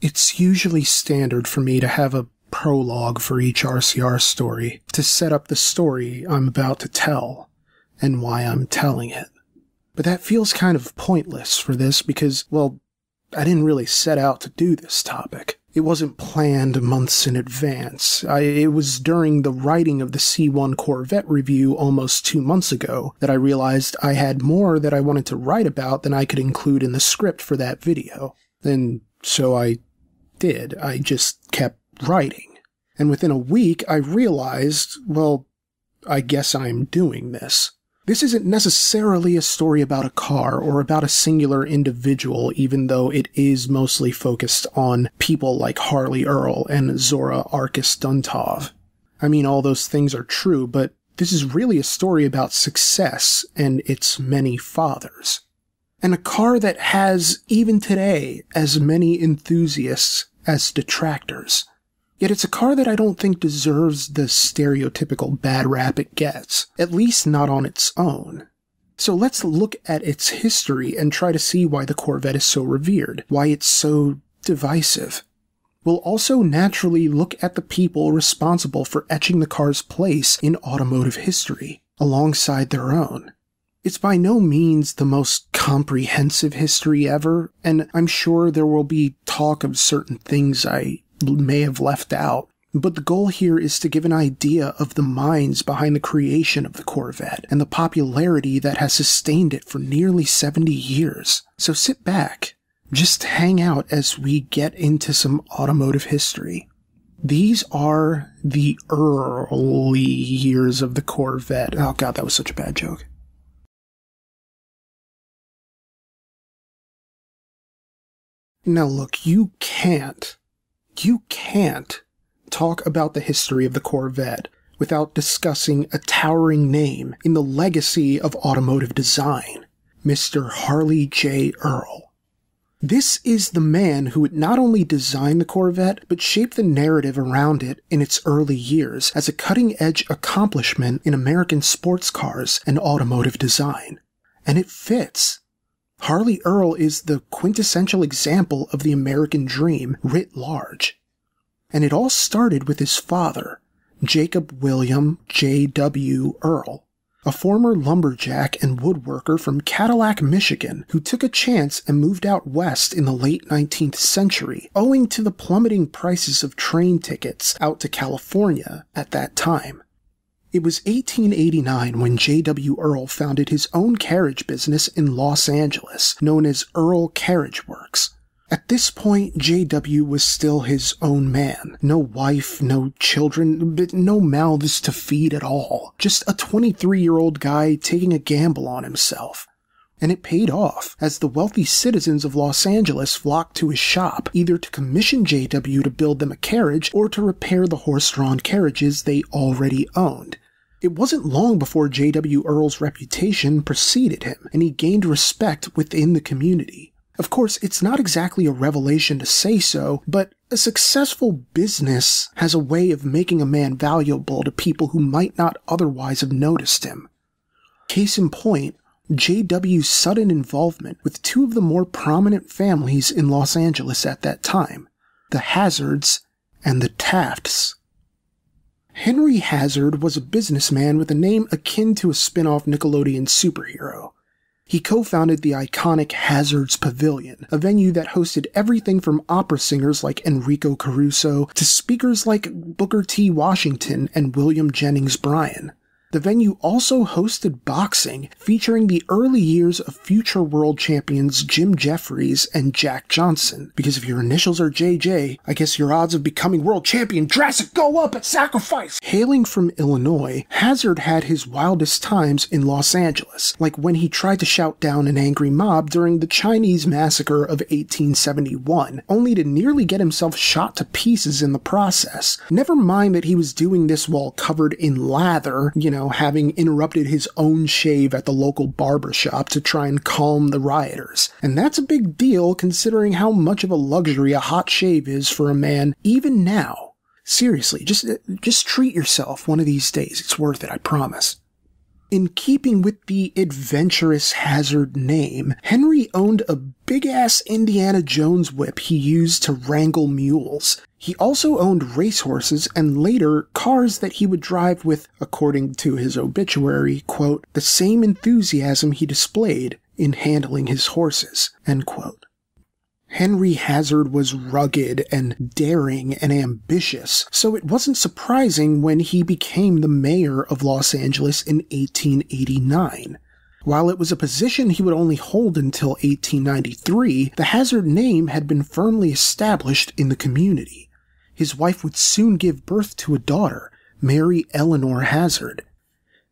It's usually standard for me to have a prologue for each RCR story to set up the story I'm about to tell and why I'm telling it. But that feels kind of pointless for this because, well, I didn't really set out to do this topic. It wasn't planned months in advance. I, it was during the writing of the C1 Corvette review almost two months ago that I realized I had more that I wanted to write about than I could include in the script for that video. And so I did. I just kept writing. And within a week, I realized, well, I guess I'm doing this. This isn't necessarily a story about a car or about a singular individual, even though it is mostly focused on people like Harley Earl and Zora Arkus Duntov. I mean, all those things are true, but this is really a story about success and its many fathers. And a car that has, even today, as many enthusiasts as detractors. Yet it's a car that I don't think deserves the stereotypical bad rap it gets, at least not on its own. So let's look at its history and try to see why the Corvette is so revered, why it's so divisive. We'll also naturally look at the people responsible for etching the car's place in automotive history, alongside their own. It's by no means the most comprehensive history ever, and I'm sure there will be talk of certain things I may have left out. But the goal here is to give an idea of the minds behind the creation of the Corvette and the popularity that has sustained it for nearly 70 years. So sit back, just hang out as we get into some automotive history. These are the early years of the Corvette. Oh god, that was such a bad joke. Now look, you can't you can't talk about the history of the Corvette without discussing a towering name in the legacy of automotive design, Mr. Harley J. Earl. This is the man who would not only design the Corvette, but shape the narrative around it in its early years as a cutting edge accomplishment in American sports cars and automotive design. And it fits. Harley Earl is the quintessential example of the American dream writ large. And it all started with his father, Jacob William J.W. Earl, a former lumberjack and woodworker from Cadillac, Michigan, who took a chance and moved out west in the late 19th century, owing to the plummeting prices of train tickets out to California at that time. It was 1889 when J.W. Earl founded his own carriage business in Los Angeles, known as Earl Carriage Works. At this point, J.W. was still his own man. No wife, no children, no mouths to feed at all. Just a 23 year old guy taking a gamble on himself. And it paid off, as the wealthy citizens of Los Angeles flocked to his shop, either to commission JW to build them a carriage or to repair the horse drawn carriages they already owned. It wasn't long before J.W. Earl's reputation preceded him, and he gained respect within the community. Of course, it's not exactly a revelation to say so, but a successful business has a way of making a man valuable to people who might not otherwise have noticed him. Case in point, J.W.'s sudden involvement with two of the more prominent families in Los Angeles at that time, the Hazards and the Tafts. Henry Hazard was a businessman with a name akin to a spin off Nickelodeon superhero. He co founded the iconic Hazard's Pavilion, a venue that hosted everything from opera singers like Enrico Caruso to speakers like Booker T. Washington and William Jennings Bryan. The venue also hosted boxing, featuring the early years of future world champions Jim Jeffries and Jack Johnson. Because if your initials are JJ, I guess your odds of becoming world champion drastic go up at sacrifice. Hailing from Illinois, Hazard had his wildest times in Los Angeles, like when he tried to shout down an angry mob during the Chinese massacre of 1871, only to nearly get himself shot to pieces in the process. Never mind that he was doing this while covered in lather, you know, know, having interrupted his own shave at the local barber shop to try and calm the rioters. And that's a big deal considering how much of a luxury a hot shave is for a man even now. Seriously, just just treat yourself one of these days. It's worth it, I promise. In keeping with the adventurous hazard name, Henry owned a big ass Indiana Jones whip he used to wrangle mules. He also owned racehorses and later cars that he would drive with, according to his obituary, quote, the same enthusiasm he displayed in handling his horses, end quote. Henry Hazard was rugged and daring and ambitious, so it wasn't surprising when he became the mayor of Los Angeles in 1889. While it was a position he would only hold until 1893, the Hazard name had been firmly established in the community. His wife would soon give birth to a daughter, Mary Eleanor Hazard.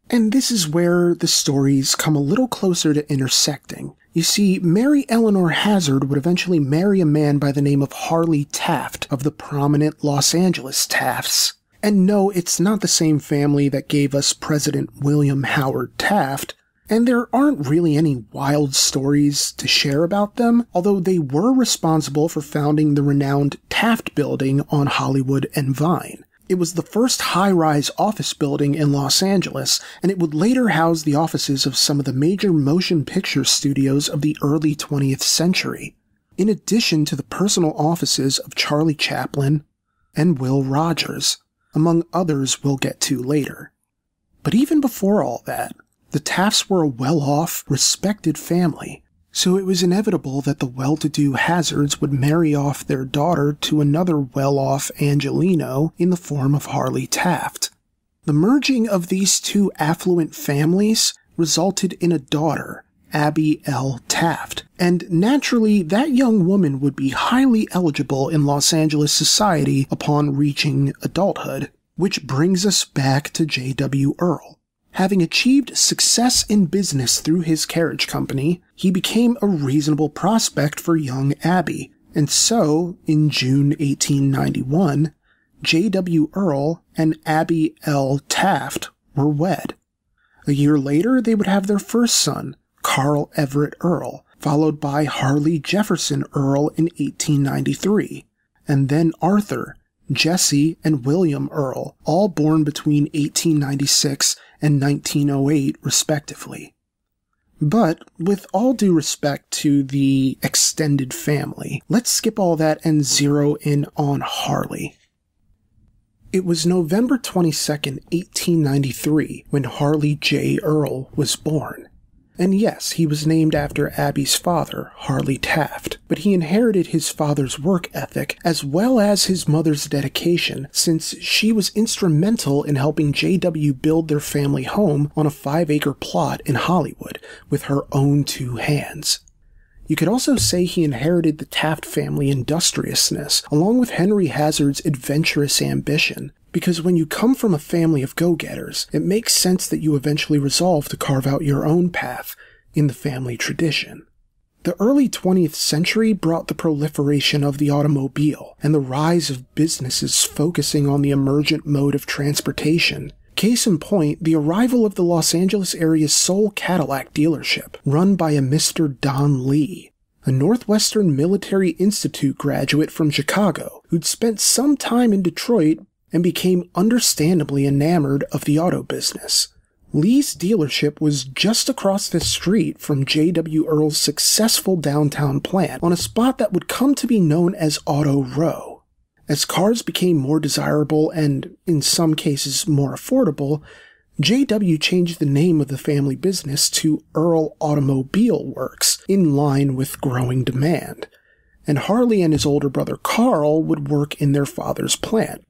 And this is where the stories come a little closer to intersecting. You see, Mary Eleanor Hazard would eventually marry a man by the name of Harley Taft of the prominent Los Angeles Tafts. And no, it's not the same family that gave us President William Howard Taft, and there aren't really any wild stories to share about them, although they were responsible for founding the renowned Taft Building on Hollywood and Vine. It was the first high rise office building in Los Angeles, and it would later house the offices of some of the major motion picture studios of the early 20th century, in addition to the personal offices of Charlie Chaplin and Will Rogers, among others we'll get to later. But even before all that, the Tafts were a well off, respected family so it was inevitable that the well to do Hazards would marry off their daughter to another well off Angeleno in the form of Harley Taft. The merging of these two affluent families resulted in a daughter, Abby L. Taft, and naturally that young woman would be highly eligible in Los Angeles society upon reaching adulthood. Which brings us back to J.W. Earl. Having achieved success in business through his carriage company, he became a reasonable prospect for young Abby, and so, in June 1891, J.W. Earl and Abby L. Taft were wed. A year later, they would have their first son, Carl Everett Earl, followed by Harley Jefferson Earl in 1893, and then Arthur, Jesse, and William Earl, all born between 1896 and 1908, respectively. But, with all due respect to the extended family, let's skip all that and zero in on Harley. It was November 22, 1893, when Harley J. Earl was born. And yes, he was named after Abby's father, Harley Taft, but he inherited his father's work ethic as well as his mother's dedication, since she was instrumental in helping JW build their family home on a five acre plot in Hollywood with her own two hands. You could also say he inherited the Taft family industriousness, along with Henry Hazard's adventurous ambition, because when you come from a family of go getters, it makes sense that you eventually resolve to carve out your own path in the family tradition. The early 20th century brought the proliferation of the automobile and the rise of businesses focusing on the emergent mode of transportation. Case in point, the arrival of the Los Angeles area's sole Cadillac dealership, run by a Mr. Don Lee, a Northwestern Military Institute graduate from Chicago who'd spent some time in Detroit and became understandably enamored of the auto business. Lee's dealership was just across the street from J.W. Earl's successful downtown plant on a spot that would come to be known as Auto Row. As cars became more desirable and, in some cases, more affordable, JW changed the name of the family business to Earl Automobile Works in line with growing demand. And Harley and his older brother Carl would work in their father's plant.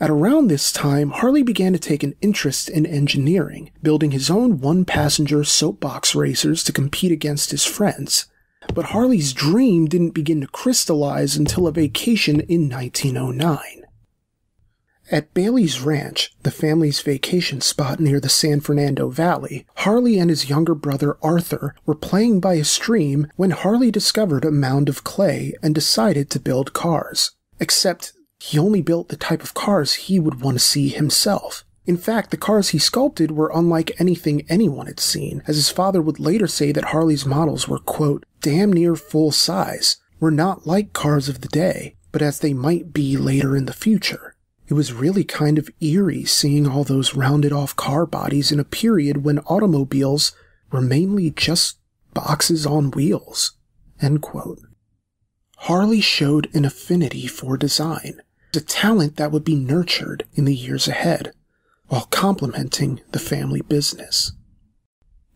At around this time, Harley began to take an interest in engineering, building his own one passenger soapbox racers to compete against his friends. But Harley's dream didn't begin to crystallize until a vacation in 1909. At Bailey's Ranch, the family's vacation spot near the San Fernando Valley, Harley and his younger brother Arthur were playing by a stream when Harley discovered a mound of clay and decided to build cars. Except he only built the type of cars he would want to see himself. In fact, the cars he sculpted were unlike anything anyone had seen, as his father would later say that Harley's models were, quote, damn near full size, were not like cars of the day, but as they might be later in the future. It was really kind of eerie seeing all those rounded off car bodies in a period when automobiles were mainly just boxes on wheels. Harley showed an affinity for design, a talent that would be nurtured in the years ahead, while complementing the family business.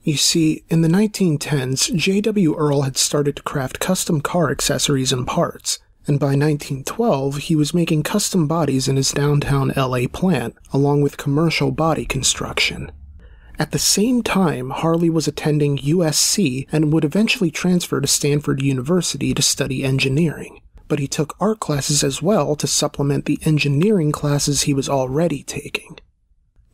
You see, in the 1910s, J.W. Earl had started to craft custom car accessories and parts, and by 1912 he was making custom bodies in his downtown LA plant, along with commercial body construction. At the same time, Harley was attending USC and would eventually transfer to Stanford University to study engineering, but he took art classes as well to supplement the engineering classes he was already taking.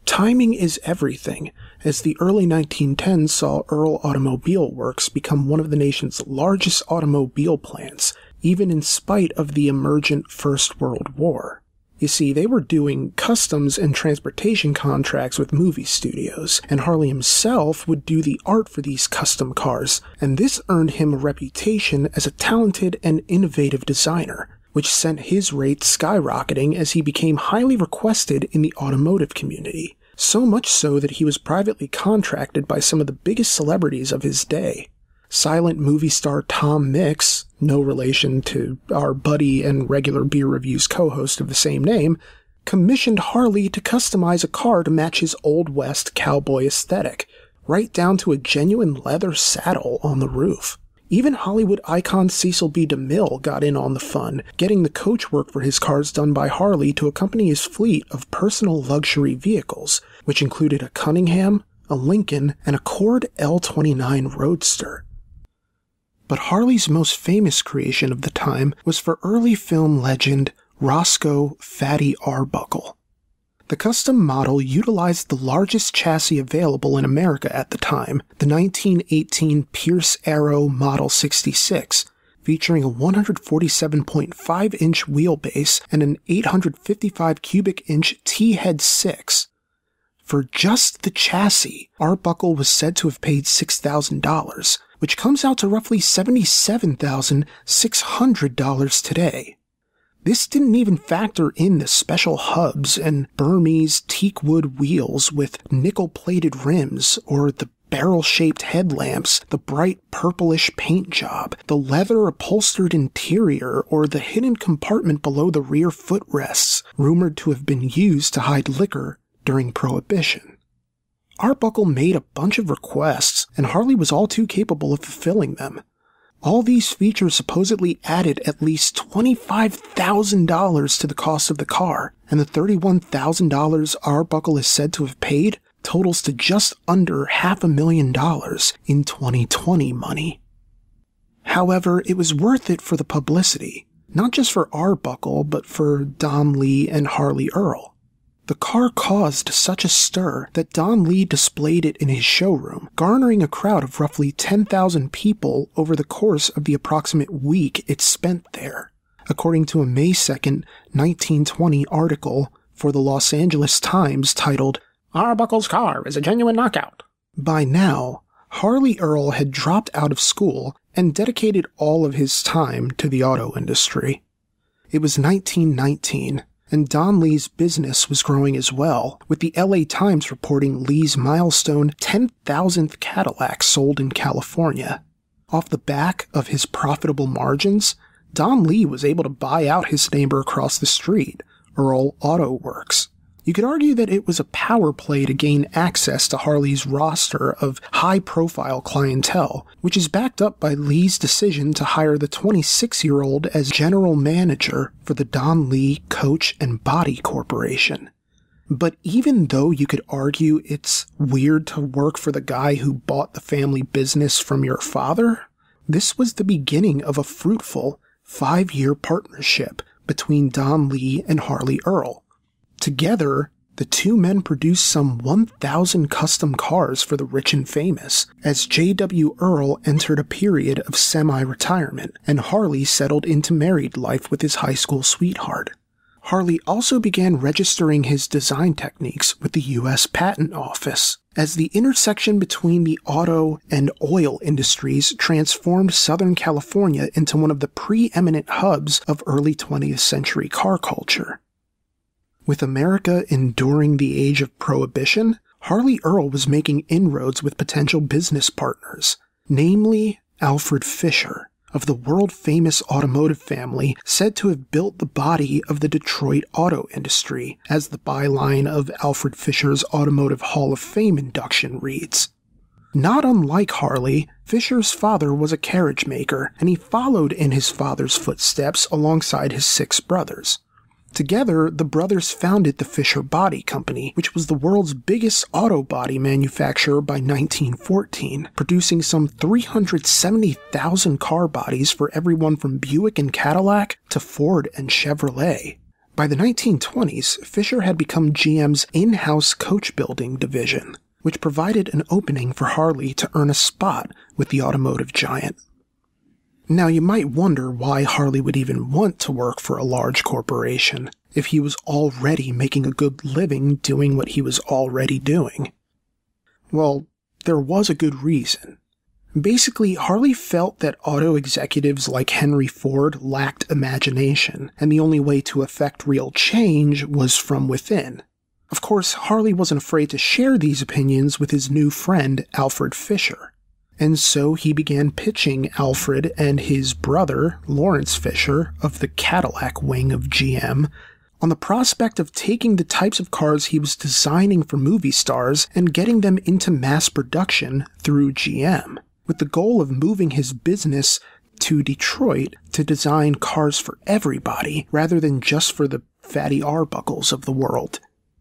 Timing is everything, as the early 1910s saw Earl Automobile Works become one of the nation's largest automobile plants, even in spite of the emergent First World War. You see, they were doing customs and transportation contracts with movie studios, and Harley himself would do the art for these custom cars, and this earned him a reputation as a talented and innovative designer, which sent his rates skyrocketing as he became highly requested in the automotive community, so much so that he was privately contracted by some of the biggest celebrities of his day. Silent movie star Tom Mix, no relation to our buddy and regular beer reviews co-host of the same name, commissioned Harley to customize a car to match his Old West cowboy aesthetic, right down to a genuine leather saddle on the roof. Even Hollywood icon Cecil B. DeMille got in on the fun, getting the coachwork for his cars done by Harley to accompany his fleet of personal luxury vehicles, which included a Cunningham, a Lincoln, and a Cord L29 Roadster. But Harley's most famous creation of the time was for early film legend Roscoe Fatty Arbuckle. The custom model utilized the largest chassis available in America at the time, the 1918 Pierce Arrow Model 66, featuring a 147.5 inch wheelbase and an 855 cubic inch T head 6. For just the chassis, Arbuckle was said to have paid $6,000, which comes out to roughly $77,600 today. This didn't even factor in the special hubs and Burmese teak wood wheels with nickel plated rims or the barrel shaped headlamps, the bright purplish paint job, the leather upholstered interior, or the hidden compartment below the rear footrests, rumored to have been used to hide liquor during Prohibition. Arbuckle made a bunch of requests, and Harley was all too capable of fulfilling them. All these features supposedly added at least $25,000 to the cost of the car, and the $31,000 Arbuckle is said to have paid totals to just under half a million dollars in 2020 money. However, it was worth it for the publicity, not just for Arbuckle, but for Don Lee and Harley Earl. The car caused such a stir that Don Lee displayed it in his showroom, garnering a crowd of roughly 10,000 people over the course of the approximate week it spent there, according to a May 2, 1920 article for the Los Angeles Times titled, Arbuckle's car is a genuine knockout. By now, Harley Earl had dropped out of school and dedicated all of his time to the auto industry. It was 1919 and Don Lee's business was growing as well, with the LA Times reporting Lee's milestone 10,000th Cadillac sold in California. Off the back of his profitable margins, Don Lee was able to buy out his neighbor across the street, Earl Auto Works, you could argue that it was a power play to gain access to Harley's roster of high profile clientele, which is backed up by Lee's decision to hire the 26 year old as general manager for the Don Lee Coach and Body Corporation. But even though you could argue it's weird to work for the guy who bought the family business from your father, this was the beginning of a fruitful five year partnership between Don Lee and Harley Earl Together, the two men produced some 1,000 custom cars for the rich and famous, as J.W. Earl entered a period of semi retirement and Harley settled into married life with his high school sweetheart. Harley also began registering his design techniques with the U.S. Patent Office, as the intersection between the auto and oil industries transformed Southern California into one of the preeminent hubs of early 20th century car culture. With America enduring the age of prohibition, Harley Earl was making inroads with potential business partners, namely Alfred Fisher, of the world famous automotive family said to have built the body of the Detroit auto industry, as the byline of Alfred Fisher's Automotive Hall of Fame induction reads. Not unlike Harley, Fisher's father was a carriage maker, and he followed in his father's footsteps alongside his six brothers. Together, the brothers founded the Fisher Body Company, which was the world's biggest auto body manufacturer by 1914, producing some 370,000 car bodies for everyone from Buick and Cadillac to Ford and Chevrolet. By the 1920s, Fisher had become GM's in house coach building division, which provided an opening for Harley to earn a spot with the automotive giant. Now, you might wonder why Harley would even want to work for a large corporation if he was already making a good living doing what he was already doing. Well, there was a good reason. Basically, Harley felt that auto executives like Henry Ford lacked imagination, and the only way to effect real change was from within. Of course, Harley wasn't afraid to share these opinions with his new friend, Alfred Fisher. And so he began pitching Alfred and his brother, Lawrence Fisher, of the Cadillac wing of GM, on the prospect of taking the types of cars he was designing for movie stars and getting them into mass production through GM, with the goal of moving his business to Detroit to design cars for everybody rather than just for the fatty Arbuckles of the world.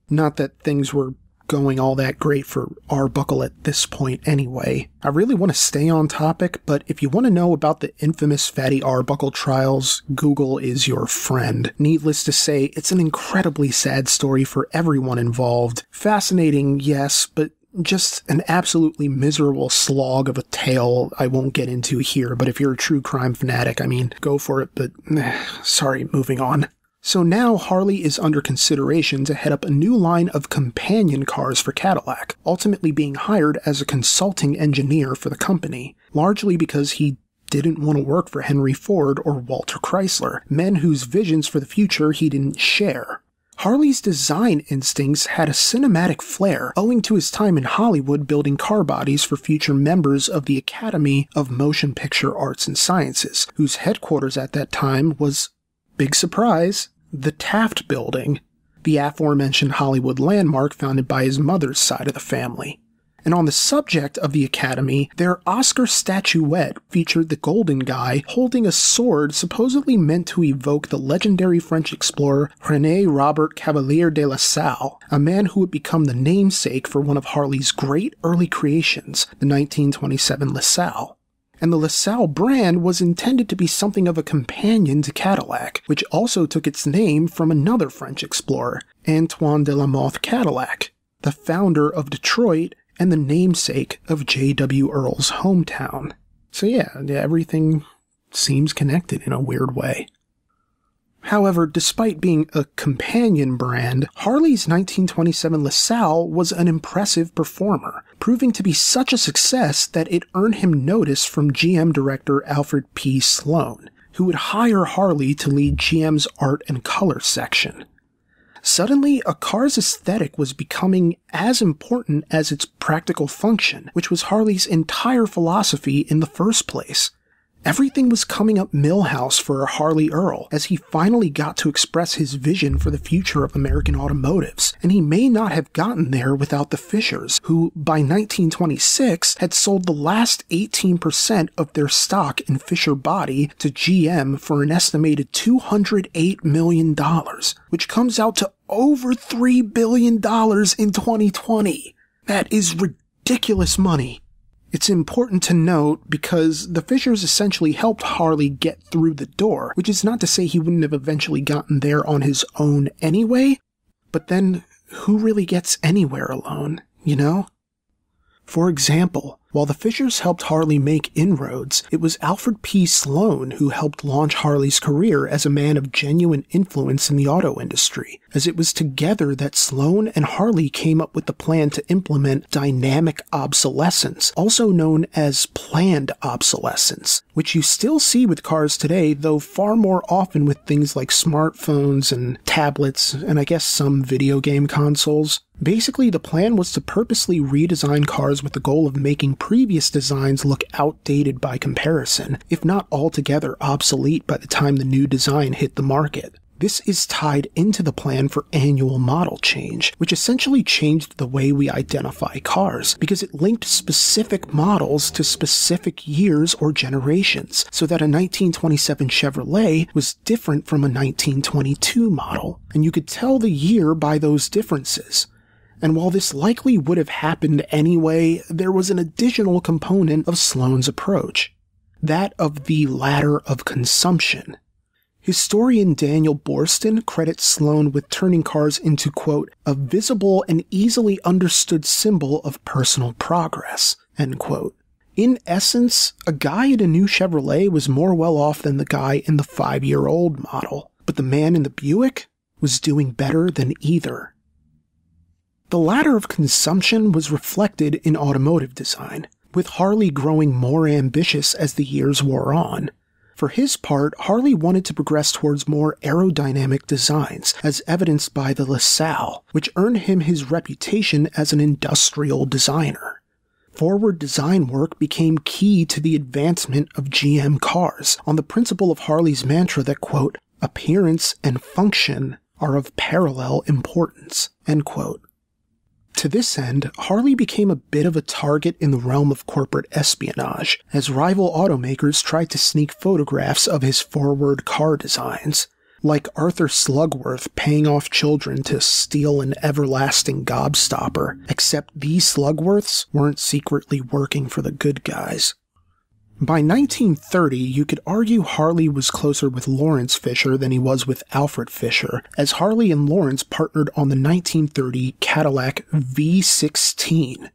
Not that things were going all that great for Arbuckle at this point anyway. I really want to stay on topic, but if you want to know about the infamous Fatty Arbuckle trials, Google is your friend. Needless to say, it's an incredibly sad story for everyone involved. Fascinating, yes, but just an absolutely miserable slog of a tale I won't get into here, but if you're a true crime fanatic, I mean, go for it, but sorry, moving on. So now Harley is under consideration to head up a new line of companion cars for Cadillac, ultimately being hired as a consulting engineer for the company, largely because he didn't want to work for Henry Ford or Walter Chrysler, men whose visions for the future he didn't share. Harley's design instincts had a cinematic flair owing to his time in Hollywood building car bodies for future members of the Academy of Motion Picture Arts and Sciences, whose headquarters at that time was, big surprise, the Taft Building, the aforementioned Hollywood landmark founded by his mother's side of the family. And on the subject of the Academy, their Oscar statuette featured the Golden Guy holding a sword supposedly meant to evoke the legendary French explorer René Robert Cavalier de la Salle, a man who would become the namesake for one of Harley's great early creations, the 1927 LaSalle and the LaSalle brand was intended to be something of a companion to Cadillac, which also took its name from another French explorer, Antoine de la Mothe Cadillac, the founder of Detroit and the namesake of J.W. Earl's hometown. So yeah, everything seems connected in a weird way. However, despite being a companion brand, Harley's 1927 LaSalle was an impressive performer, proving to be such a success that it earned him notice from GM director Alfred P. Sloan, who would hire Harley to lead GM's art and color section. Suddenly, a car's aesthetic was becoming as important as its practical function, which was Harley's entire philosophy in the first place. Everything was coming up Milhouse for Harley Earl as he finally got to express his vision for the future of American automotives, and he may not have gotten there without the Fishers, who by 1926 had sold the last 18% of their stock in Fisher Body to GM for an estimated $208 million, which comes out to over $3 billion in 2020. That is ridiculous money. It's important to note because the Fishers essentially helped Harley get through the door, which is not to say he wouldn't have eventually gotten there on his own anyway, but then who really gets anywhere alone, you know? For example, while the Fishers helped Harley make inroads, it was Alfred P. Sloan who helped launch Harley's career as a man of genuine influence in the auto industry, as it was together that Sloan and Harley came up with the plan to implement dynamic obsolescence, also known as planned obsolescence, which you still see with cars today, though far more often with things like smartphones and tablets, and I guess some video game consoles. Basically, the plan was to purposely redesign cars with the goal of making previous designs look outdated by comparison, if not altogether obsolete by the time the new design hit the market. This is tied into the plan for annual model change, which essentially changed the way we identify cars because it linked specific models to specific years or generations, so that a 1927 Chevrolet was different from a 1922 model, and you could tell the year by those differences. And while this likely would have happened anyway, there was an additional component of Sloan's approach. That of the ladder of consumption. Historian Daniel Boorstin credits Sloan with turning cars into, quote, a visible and easily understood symbol of personal progress, end quote. In essence, a guy in a new Chevrolet was more well off than the guy in the five year old model, but the man in the Buick was doing better than either. The ladder of consumption was reflected in automotive design, with Harley growing more ambitious as the years wore on. For his part, Harley wanted to progress towards more aerodynamic designs, as evidenced by the LaSalle, which earned him his reputation as an industrial designer. Forward design work became key to the advancement of GM cars on the principle of Harley's mantra that, quote, appearance and function are of parallel importance, end quote. To this end, Harley became a bit of a target in the realm of corporate espionage, as rival automakers tried to sneak photographs of his forward car designs, like Arthur Slugworth paying off children to steal an everlasting gobstopper, except these Slugworths weren't secretly working for the good guys. By 1930, you could argue Harley was closer with Lawrence Fisher than he was with Alfred Fisher, as Harley and Lawrence partnered on the 1930 Cadillac V16.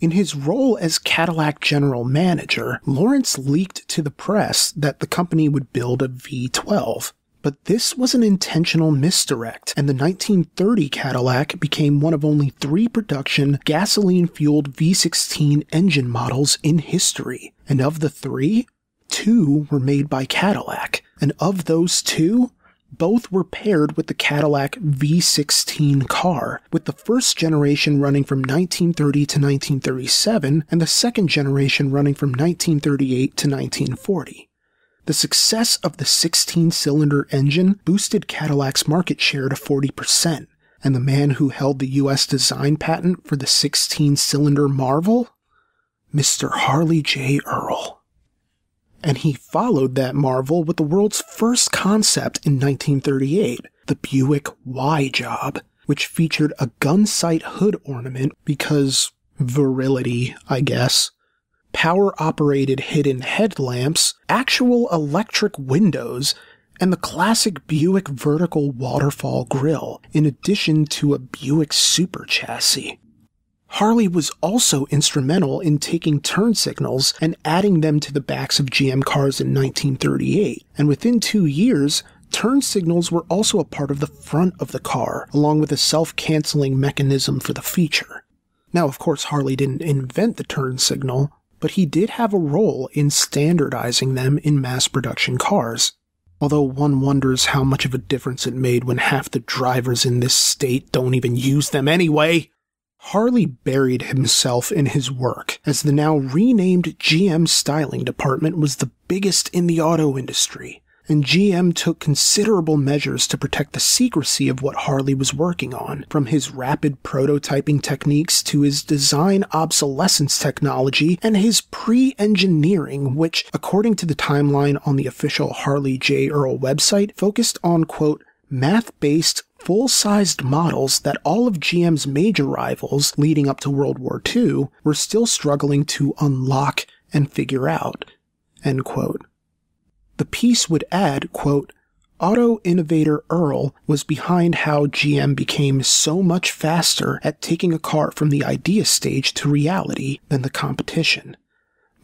In his role as Cadillac general manager, Lawrence leaked to the press that the company would build a V12. But this was an intentional misdirect, and the 1930 Cadillac became one of only three production gasoline fueled V16 engine models in history. And of the three, two were made by Cadillac. And of those two, both were paired with the Cadillac V16 car, with the first generation running from 1930 to 1937 and the second generation running from 1938 to 1940. The success of the 16 cylinder engine boosted Cadillac's market share to 40%, and the man who held the US design patent for the 16 cylinder Marvel? Mr. Harley J. Earl. And he followed that marvel with the world's first concept in 1938, the Buick Y Job, which featured a gun sight hood ornament because virility, I guess power operated hidden headlamps, actual electric windows, and the classic Buick vertical waterfall grille, in addition to a Buick super chassis. Harley was also instrumental in taking turn signals and adding them to the backs of GM cars in 1938, and within two years, turn signals were also a part of the front of the car, along with a self canceling mechanism for the feature. Now, of course, Harley didn't invent the turn signal, but he did have a role in standardizing them in mass production cars. Although one wonders how much of a difference it made when half the drivers in this state don't even use them anyway. Harley buried himself in his work, as the now renamed GM styling department was the biggest in the auto industry, and GM took considerable measures to protect the secrecy of what Harley was working on, from his rapid prototyping techniques to his design obsolescence technology and his pre-engineering, which, according to the timeline on the official Harley J. Earl website, focused on, quote, math-based full-sized models that all of GM's major rivals leading up to World War II were still struggling to unlock and figure out, end quote. The piece would add, quote, auto innovator Earl was behind how GM became so much faster at taking a car from the idea stage to reality than the competition.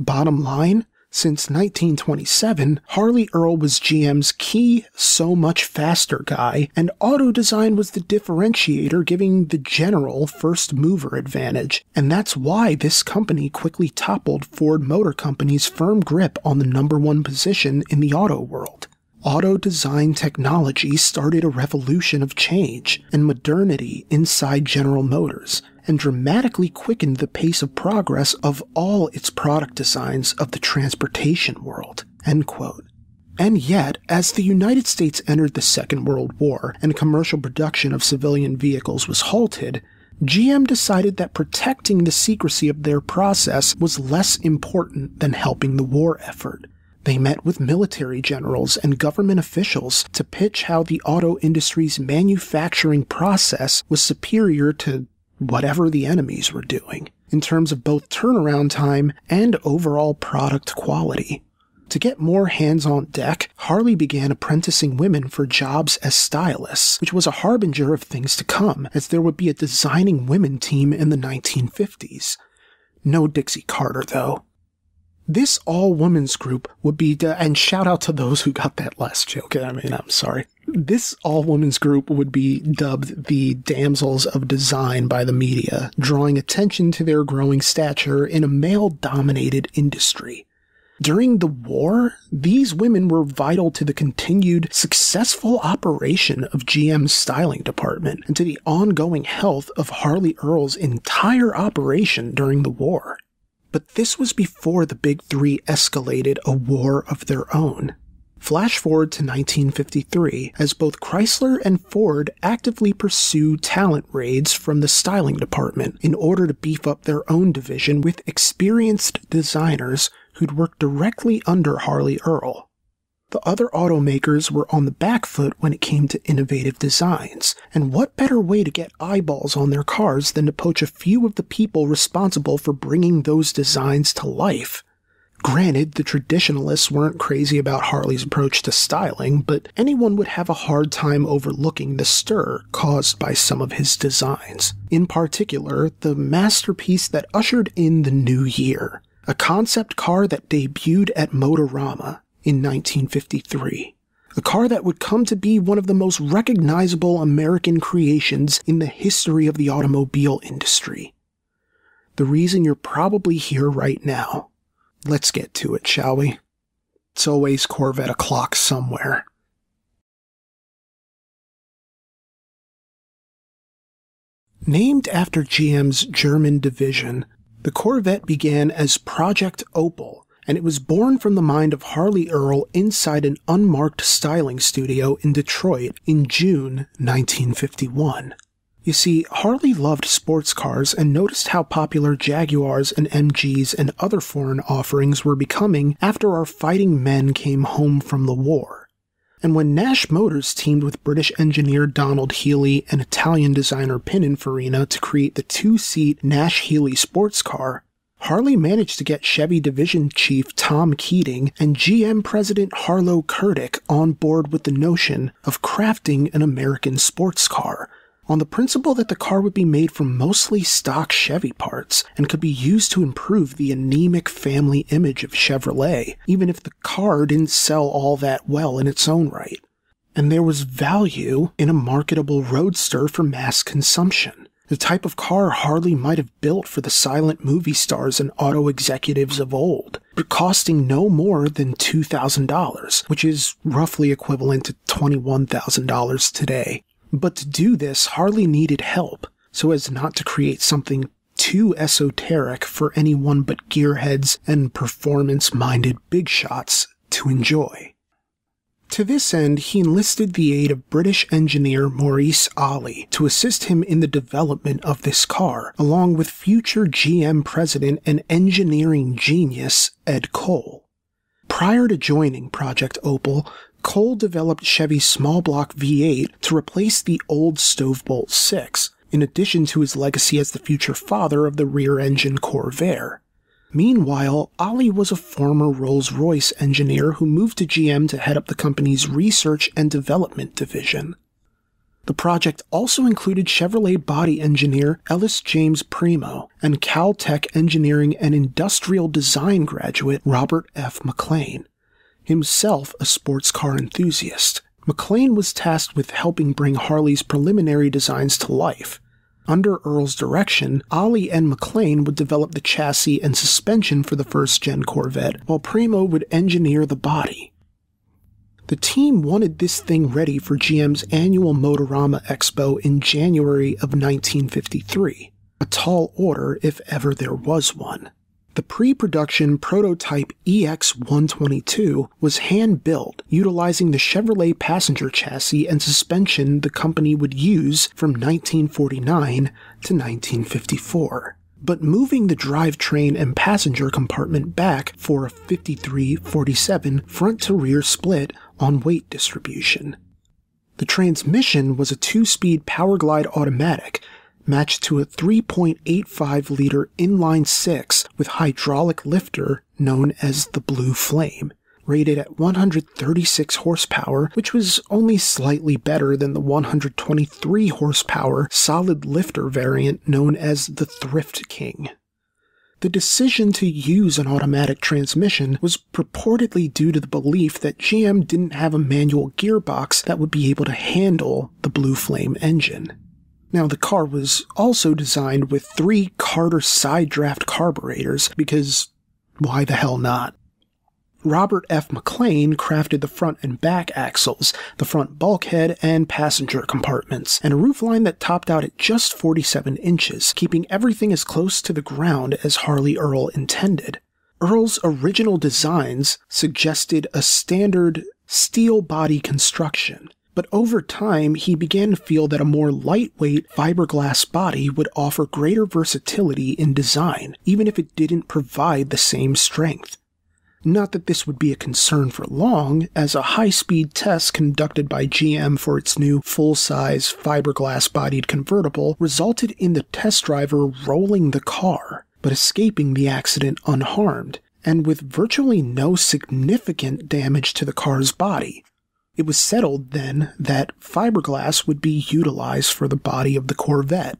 Bottom line, since 1927, Harley Earl was GM's key so much faster guy, and auto design was the differentiator giving the general first mover advantage. And that's why this company quickly toppled Ford Motor Company's firm grip on the number one position in the auto world. Auto design technology started a revolution of change and modernity inside General Motors, and dramatically quickened the pace of progress of all its product designs of the transportation world. And yet, as the United States entered the Second World War and commercial production of civilian vehicles was halted, GM decided that protecting the secrecy of their process was less important than helping the war effort. They met with military generals and government officials to pitch how the auto industry's manufacturing process was superior to whatever the enemies were doing, in terms of both turnaround time and overall product quality. To get more hands on deck, Harley began apprenticing women for jobs as stylists, which was a harbinger of things to come, as there would be a designing women team in the 1950s. No Dixie Carter, though. This all women's group would be, and shout out to those who got that last joke. I mean, I'm sorry. This all women's group would be dubbed the damsels of design by the media, drawing attention to their growing stature in a male dominated industry. During the war, these women were vital to the continued successful operation of GM's styling department and to the ongoing health of Harley Earl's entire operation during the war. But this was before the big three escalated a war of their own. Flash forward to 1953 as both Chrysler and Ford actively pursue talent raids from the styling department in order to beef up their own division with experienced designers who'd worked directly under Harley Earl. The other automakers were on the back foot when it came to innovative designs, and what better way to get eyeballs on their cars than to poach a few of the people responsible for bringing those designs to life? Granted, the traditionalists weren't crazy about Harley's approach to styling, but anyone would have a hard time overlooking the stir caused by some of his designs. In particular, the masterpiece that ushered in the new year, a concept car that debuted at Motorama in 1953. A car that would come to be one of the most recognizable American creations in the history of the automobile industry. The reason you're probably here right now. Let's get to it, shall we? It's always Corvette o'clock somewhere. Named after GM's German division, the Corvette began as Project Opel and it was born from the mind of Harley Earl inside an unmarked styling studio in Detroit in June 1951. You see, Harley loved sports cars and noticed how popular Jaguars and MGs and other foreign offerings were becoming after our fighting men came home from the war. And when Nash Motors teamed with British engineer Donald Healey and Italian designer Pininfarina to create the two seat Nash Healey sports car, Harley managed to get Chevy division chief Tom Keating and GM president Harlow Curtice on board with the notion of crafting an American sports car, on the principle that the car would be made from mostly stock Chevy parts and could be used to improve the anemic family image of Chevrolet, even if the car didn't sell all that well in its own right. And there was value in a marketable roadster for mass consumption the type of car Harley might have built for the silent movie stars and auto executives of old, but costing no more than $2,000, which is roughly equivalent to $21,000 today. But to do this, Harley needed help, so as not to create something too esoteric for anyone but gearheads and performance minded big shots to enjoy. To this end, he enlisted the aid of British engineer Maurice Olley to assist him in the development of this car, along with future GM president and engineering genius Ed Cole. Prior to joining Project Opel, Cole developed Chevy's small block V8 to replace the old Stovebolt 6, in addition to his legacy as the future father of the rear engine Corvair. Meanwhile, Olley was a former Rolls Royce engineer who moved to GM to head up the company's research and development division. The project also included Chevrolet body engineer Ellis James Premo and Caltech engineering and industrial design graduate Robert F. McLean, himself a sports car enthusiast. McLean was tasked with helping bring Harley's preliminary designs to life. Under Earl's direction, Olley and McLean would develop the chassis and suspension for the first gen Corvette, while Premo would engineer the body. The team wanted this thing ready for GM's annual Motorama Expo in January of 1953, a tall order if ever there was one. The pre production prototype EX122 was hand built, utilizing the Chevrolet passenger chassis and suspension the company would use from 1949 to 1954 but moving the drivetrain and passenger compartment back for a 53-47 front-to-rear split on weight distribution. The transmission was a two-speed Powerglide automatic matched to a 3.85 liter inline 6 with hydraulic lifter known as the Blue Flame rated at 136 horsepower, which was only slightly better than the 123 horsepower solid lifter variant known as the Thrift King. The decision to use an automatic transmission was purportedly due to the belief that GM didn't have a manual gearbox that would be able to handle the Blue Flame engine. Now, the car was also designed with three Carter side draft carburetors because why the hell not? Robert F. McLean crafted the front and back axles, the front bulkhead and passenger compartments, and a roofline that topped out at just 47 inches, keeping everything as close to the ground as Harley Earl intended. Earl's original designs suggested a standard steel body construction, but over time he began to feel that a more lightweight fiberglass body would offer greater versatility in design, even if it didn't provide the same strength. Not that this would be a concern for long, as a high speed test conducted by GM for its new full size fiberglass bodied convertible resulted in the test driver rolling the car, but escaping the accident unharmed, and with virtually no significant damage to the car's body. It was settled then that fiberglass would be utilized for the body of the Corvette.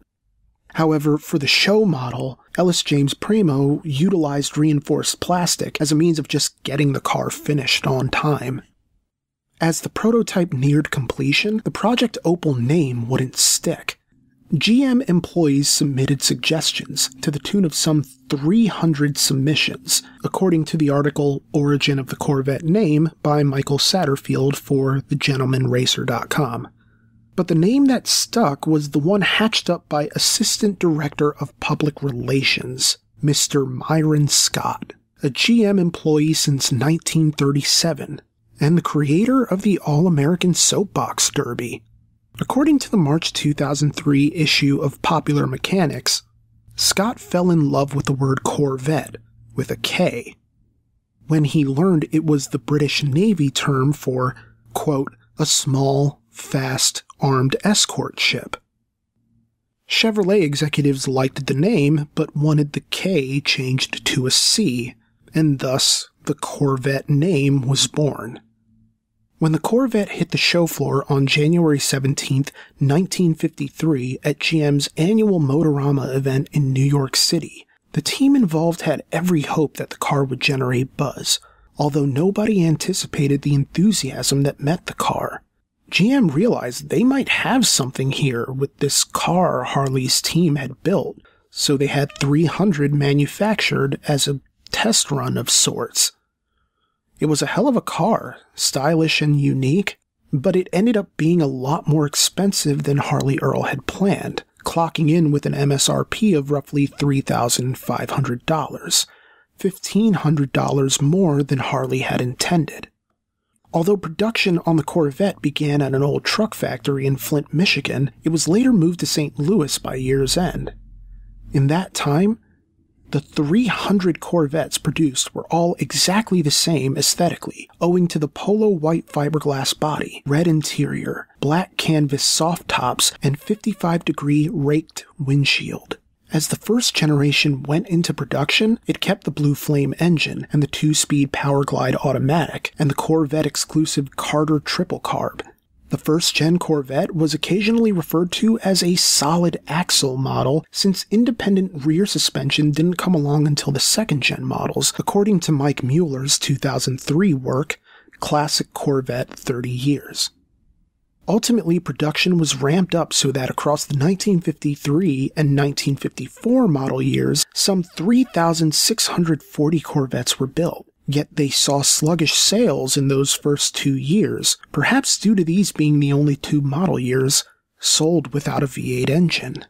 However, for the show model, Ellis James Premo utilized reinforced plastic as a means of just getting the car finished on time. As the prototype neared completion, the Project Opal name wouldn't stick. GM employees submitted suggestions to the tune of some 300 submissions, according to the article Origin of the Corvette Name by Michael Satterfield for thegentlemanracer.com but the name that stuck was the one hatched up by Assistant Director of Public Relations, Mr. Myron Scott, a GM employee since 1937, and the creator of the All American Soapbox Derby. According to the March 2003 issue of Popular Mechanics, Scott fell in love with the word Corvette, with a K, when he learned it was the British Navy term for, quote, a small, fast, armed escort ship. Chevrolet executives liked the name but wanted the K changed to a C, and thus the Corvette name was born. When the Corvette hit the show floor on January 17, 1953, at GM's annual Motorama event in New York City, the team involved had every hope that the car would generate buzz, although nobody anticipated the enthusiasm that met the car. GM realized they might have something here with this car Harley's team had built, so they had 300 manufactured as a test run of sorts. It was a hell of a car, stylish and unique, but it ended up being a lot more expensive than Harley Earl had planned, clocking in with an MSRP of roughly $3,500, $1,500 more than Harley had intended. Although production on the Corvette began at an old truck factory in Flint, Michigan, it was later moved to St. Louis by year's end. In that time, the 300 Corvettes produced were all exactly the same aesthetically, owing to the polo white fiberglass body, red interior, black canvas soft tops, and 55 degree raked windshield. As the first generation went into production, it kept the Blue Flame engine and the two-speed Powerglide automatic and the Corvette exclusive Carter triple carb. The first gen Corvette was occasionally referred to as a solid axle model since independent rear suspension didn't come along until the second gen models, according to Mike Mueller's 2003 work, Classic Corvette 30 Years. Ultimately, production was ramped up so that across the 1953 and 1954 model years, some 3,640 Corvettes were built. Yet they saw sluggish sales in those first two years, perhaps due to these being the only two model years sold without a V8 engine.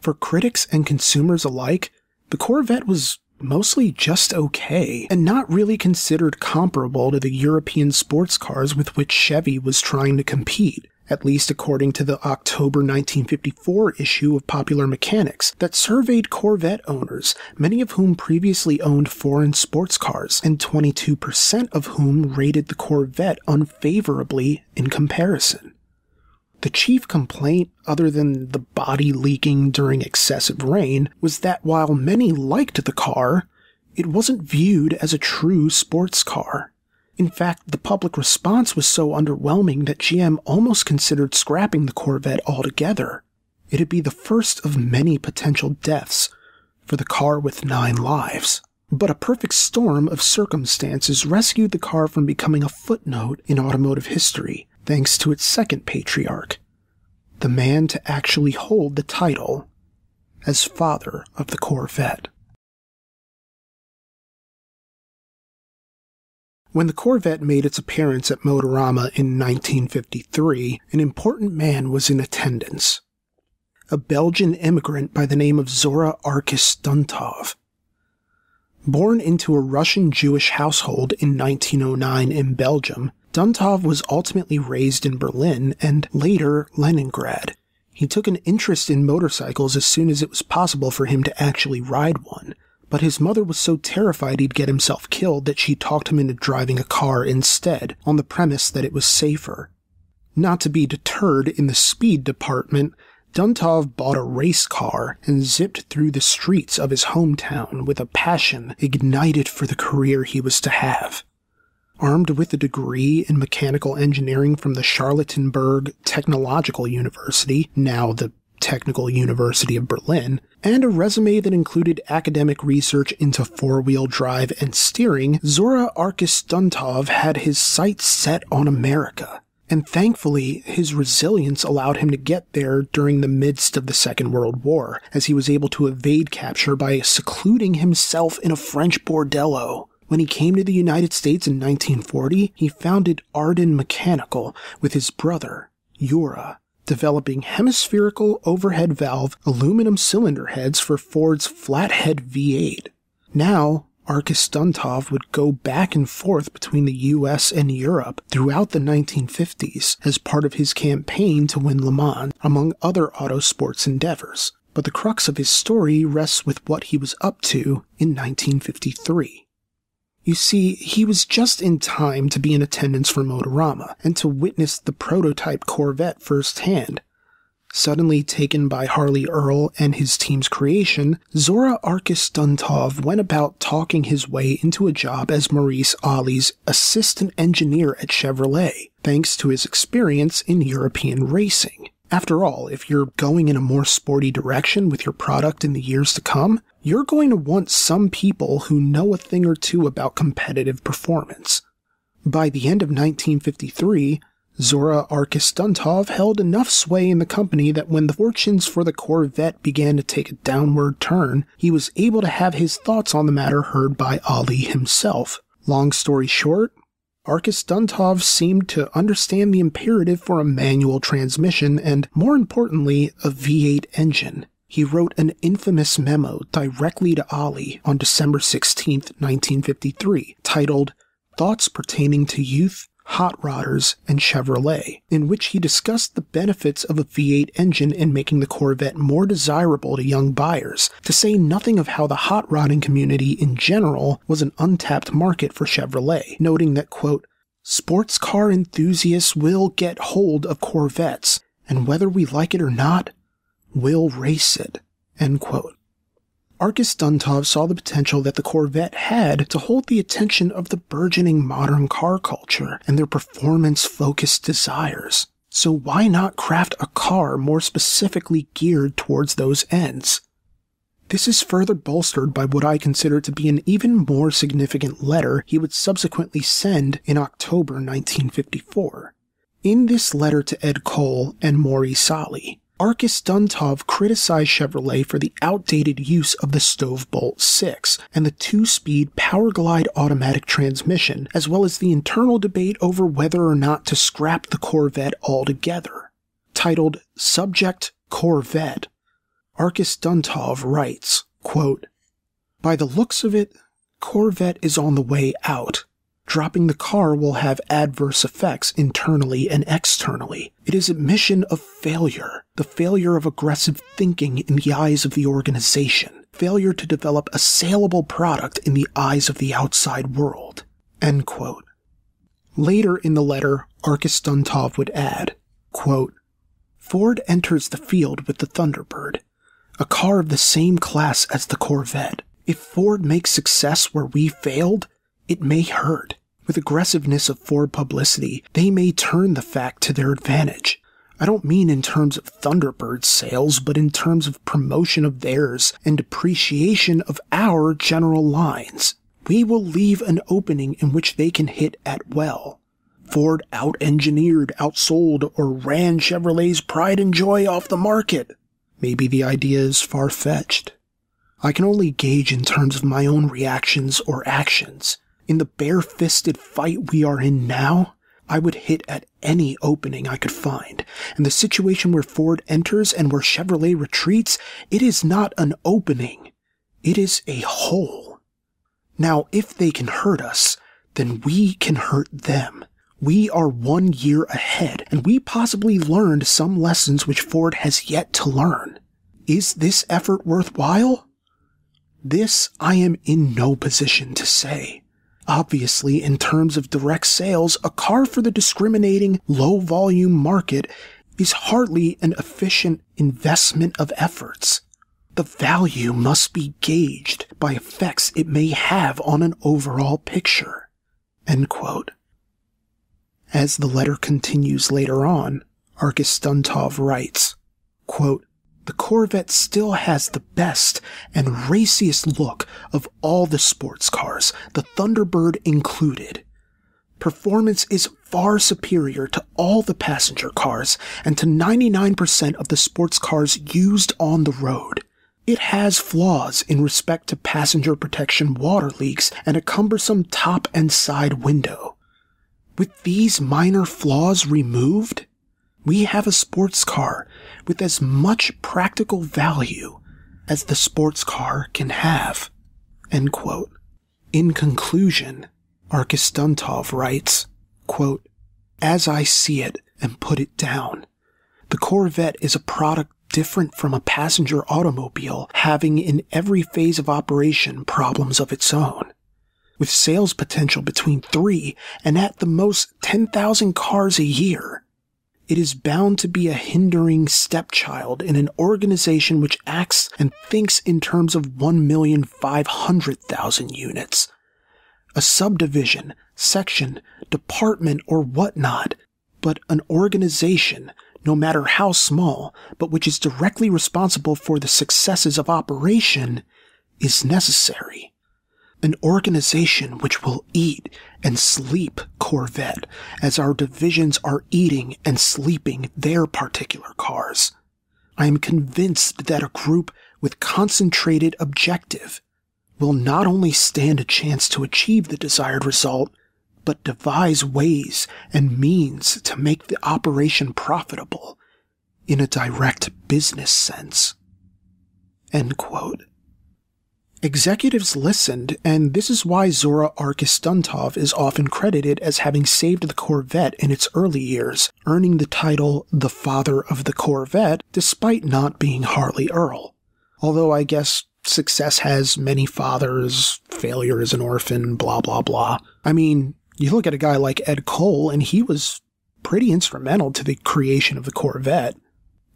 For critics and consumers alike, the Corvette was mostly just okay, and not really considered comparable to the European sports cars with which Chevy was trying to compete, at least according to the October 1954 issue of Popular Mechanics that surveyed Corvette owners, many of whom previously owned foreign sports cars, and 22% of whom rated the Corvette unfavorably in comparison. The chief complaint, other than the body leaking during excessive rain, was that while many liked the car, it wasn't viewed as a true sports car. In fact, the public response was so underwhelming that GM almost considered scrapping the Corvette altogether. It'd be the first of many potential deaths for the car with nine lives. But a perfect storm of circumstances rescued the car from becoming a footnote in automotive history thanks to its second patriarch, the man to actually hold the title as father of the Corvette. When the Corvette made its appearance at Motorama in 1953, an important man was in attendance. A Belgian immigrant by the name of Zora Arkus Duntov. Born into a Russian Jewish household in 1909 in Belgium, Duntov was ultimately raised in Berlin and later Leningrad. He took an interest in motorcycles as soon as it was possible for him to actually ride one, but his mother was so terrified he'd get himself killed that she talked him into driving a car instead, on the premise that it was safer. Not to be deterred in the speed department, Duntov bought a race car and zipped through the streets of his hometown with a passion ignited for the career he was to have. Armed with a degree in mechanical engineering from the Charlottenburg Technological University, now the Technical University of Berlin, and a resume that included academic research into four wheel drive and steering, Zora Arkus Duntov had his sights set on America. And thankfully, his resilience allowed him to get there during the midst of the Second World War, as he was able to evade capture by secluding himself in a French bordello. When he came to the United States in 1940, he founded Ardun Mechanical with his brother, Yura, developing hemispherical overhead valve aluminum cylinder heads for Ford's flathead V8. Now, Arkus Duntov would go back and forth between the US and Europe throughout the 1950s as part of his campaign to win Le Mans, among other auto sports endeavors. But the crux of his story rests with what he was up to in 1953. You see, he was just in time to be in attendance for Motorama and to witness the prototype Corvette firsthand. Suddenly taken by Harley Earl and his team's creation, Zora Arkus Duntov went about talking his way into a job as Maurice Olley's assistant engineer at Chevrolet, thanks to his experience in European racing. After all, if you're going in a more sporty direction with your product in the years to come, you're going to want some people who know a thing or two about competitive performance. By the end of 1953, Zora Arkus Duntov held enough sway in the company that when the fortunes for the Corvette began to take a downward turn, he was able to have his thoughts on the matter heard by Olley himself. Long story short, Arkus Duntov seemed to understand the imperative for a manual transmission and, more importantly, a V8 engine. He wrote an infamous memo directly to Olley on December 16, 1953, titled Thoughts Pertaining to Youth, Hot Rodders, and Chevrolet, in which he discussed the benefits of a V8 engine in making the Corvette more desirable to young buyers, to say nothing of how the hot rodding community in general was an untapped market for Chevrolet, noting that, quote, sports car enthusiasts will get hold of Corvettes, and whether we like it or not, we'll race it, End quote. Arkus Duntov saw the potential that the Corvette had to hold the attention of the burgeoning modern car culture and their performance focused desires. So why not craft a car more specifically geared towards those ends? This is further bolstered by what I consider to be an even more significant letter he would subsequently send in October 1954. In this letter to Ed Cole and Maurice Olley, Arkus Duntov criticized Chevrolet for the outdated use of the Stovebolt 6 and the two-speed Powerglide automatic transmission, as well as the internal debate over whether or not to scrap the Corvette altogether. Titled Subject Corvette, Arkus Duntov writes, quote, By the looks of it, Corvette is on the way out. Dropping the car will have adverse effects internally and externally. It is a mission of failure, the failure of aggressive thinking in the eyes of the organization, failure to develop a saleable product in the eyes of the outside world. End quote. Later in the letter, Arkus Duntov would add, quote, Ford enters the field with the Thunderbird, a car of the same class as the Corvette. If Ford makes success where we failed, it may hurt. With aggressiveness of Ford publicity, they may turn the fact to their advantage. I don't mean in terms of Thunderbird sales, but in terms of promotion of theirs and appreciation of our general lines. We will leave an opening in which they can hit at well. Ford out-engineered, outsold, or ran Chevrolet's pride and joy off the market. Maybe the idea is far-fetched. I can only gauge in terms of my own reactions or actions. In the bare-fisted fight we are in now, I would hit at any opening I could find. And the situation where Ford enters and where Chevrolet retreats, it is not an opening. It is a hole. Now, if they can hurt us, then we can hurt them. We are one year ahead, and we possibly learned some lessons which Ford has yet to learn. Is this effort worthwhile? This I am in no position to say. Obviously, in terms of direct sales, a car for the discriminating low volume market is hardly an efficient investment of efforts. The value must be gauged by effects it may have on an overall picture. As the letter continues later on, Arkus Duntov writes, quote, the Corvette still has the best and raciest look of all the sports cars, the Thunderbird included. Performance is far superior to all the passenger cars and to 99% of the sports cars used on the road. It has flaws in respect to passenger protection water leaks and a cumbersome top and side window. With these minor flaws removed, we have a sports car with as much practical value as the sports car can have. In conclusion, Arkus Duntov writes, quote, As I see it and put it down, the Corvette is a product different from a passenger automobile having in every phase of operation problems of its own. With sales potential between 3 and at the most 10,000 cars a year, it is bound to be a hindering stepchild in an organization which acts and thinks in terms of 1,500,000 units. A subdivision, section, department, or whatnot, but an organization, no matter how small, but which is directly responsible for the successes of operation, is necessary an organization which will eat and sleep Corvette as our divisions are eating and sleeping their particular cars. I am convinced that a group with concentrated objective will not only stand a chance to achieve the desired result, but devise ways and means to make the operation profitable in a direct business sense. End quote. Executives listened, and this is why Zora Arkus Duntov is often credited as having saved the Corvette in its early years, earning the title the father of the Corvette despite not being Harley Earl. Although I guess success has many fathers, failure is an orphan, blah blah blah. I mean, you look at a guy like Ed Cole, and he was pretty instrumental to the creation of the Corvette.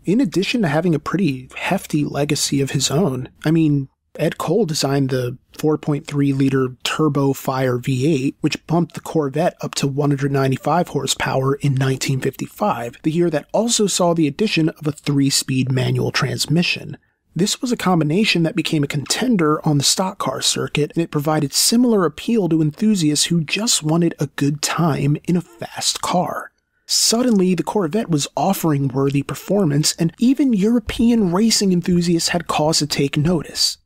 in addition to having a pretty hefty legacy of his own, I mean, Ed Cole designed the 4.3 liter turbo fire V8, which bumped the Corvette up to 195 horsepower in 1955, the year that also saw the addition of a three speed manual transmission. This was a combination that became a contender on the stock car circuit, and it provided similar appeal to enthusiasts who just wanted a good time in a fast car. Suddenly, the Corvette was offering worthy performance, and even European racing enthusiasts had cause to take notice.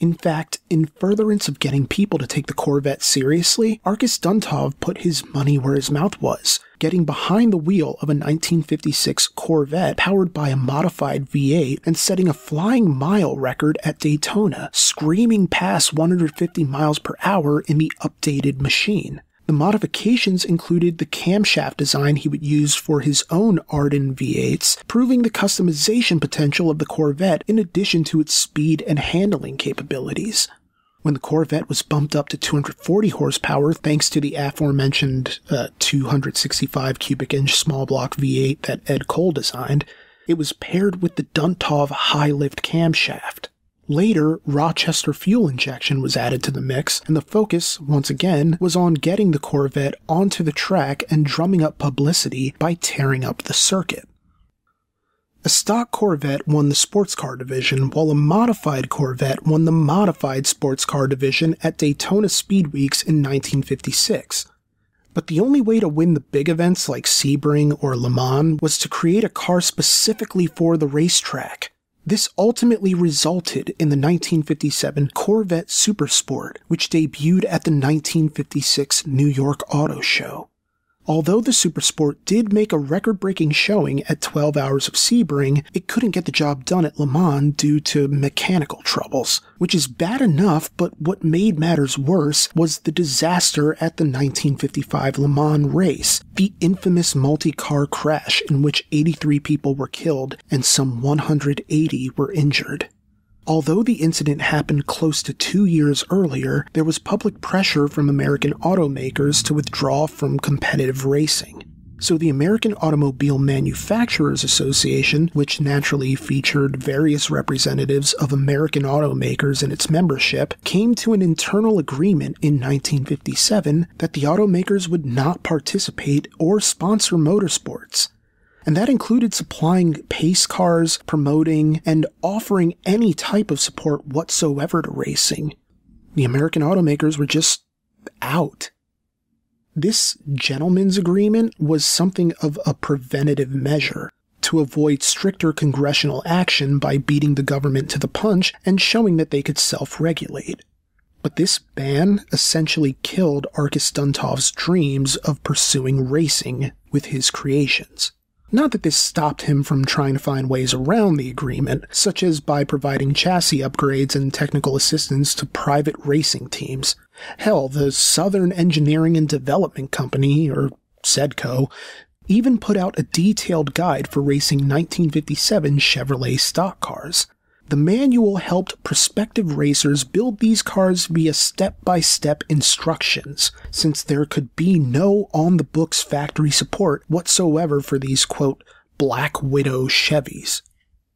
In fact, in furtherance of getting people to take the Corvette seriously, Arkus Duntov put his money where his mouth was, getting behind the wheel of a 1956 Corvette powered by a modified V8 and setting a flying mile record at Daytona, screaming past 150 miles per hour in the updated machine. The modifications included the camshaft design he would use for his own Ardun V8s, proving the customization potential of the Corvette in addition to its speed and handling capabilities. When the Corvette was bumped up to 240 horsepower thanks to the aforementioned uh, 265 cubic inch small block V8 that Ed Cole designed, it was paired with the Duntov high lift camshaft. Later, Rochester fuel injection was added to the mix, and the focus, once again, was on getting the Corvette onto the track and drumming up publicity by tearing up the circuit. A stock Corvette won the sports car division, while a modified Corvette won the modified sports car division at Daytona Speed Weeks in 1956. But the only way to win the big events like Sebring or Le Mans was to create a car specifically for the racetrack. This ultimately resulted in the 1957 Corvette Supersport, which debuted at the 1956 New York Auto Show. Although the Supersport did make a record breaking showing at 12 hours of Sebring, it couldn't get the job done at Le Mans due to mechanical troubles, which is bad enough, but what made matters worse was the disaster at the 1955 Le Mans race, the infamous multi car crash in which 83 people were killed and some 180 were injured. Although the incident happened close to two years earlier, there was public pressure from American automakers to withdraw from competitive racing. So the American Automobile Manufacturers Association, which naturally featured various representatives of American automakers in its membership, came to an internal agreement in 1957 that the automakers would not participate or sponsor motorsports and that included supplying pace cars, promoting, and offering any type of support whatsoever to racing. The American automakers were just out. This gentleman's agreement was something of a preventative measure to avoid stricter congressional action by beating the government to the punch and showing that they could self regulate. But this ban essentially killed Arkus Duntov's dreams of pursuing racing with his creations. Not that this stopped him from trying to find ways around the agreement, such as by providing chassis upgrades and technical assistance to private racing teams. Hell, the Southern Engineering and Development Company, or SEDCO, even put out a detailed guide for racing 1957 Chevrolet stock cars. The manual helped prospective racers build these cars via step by step instructions, since there could be no on the books factory support whatsoever for these, quote, Black Widow Chevys.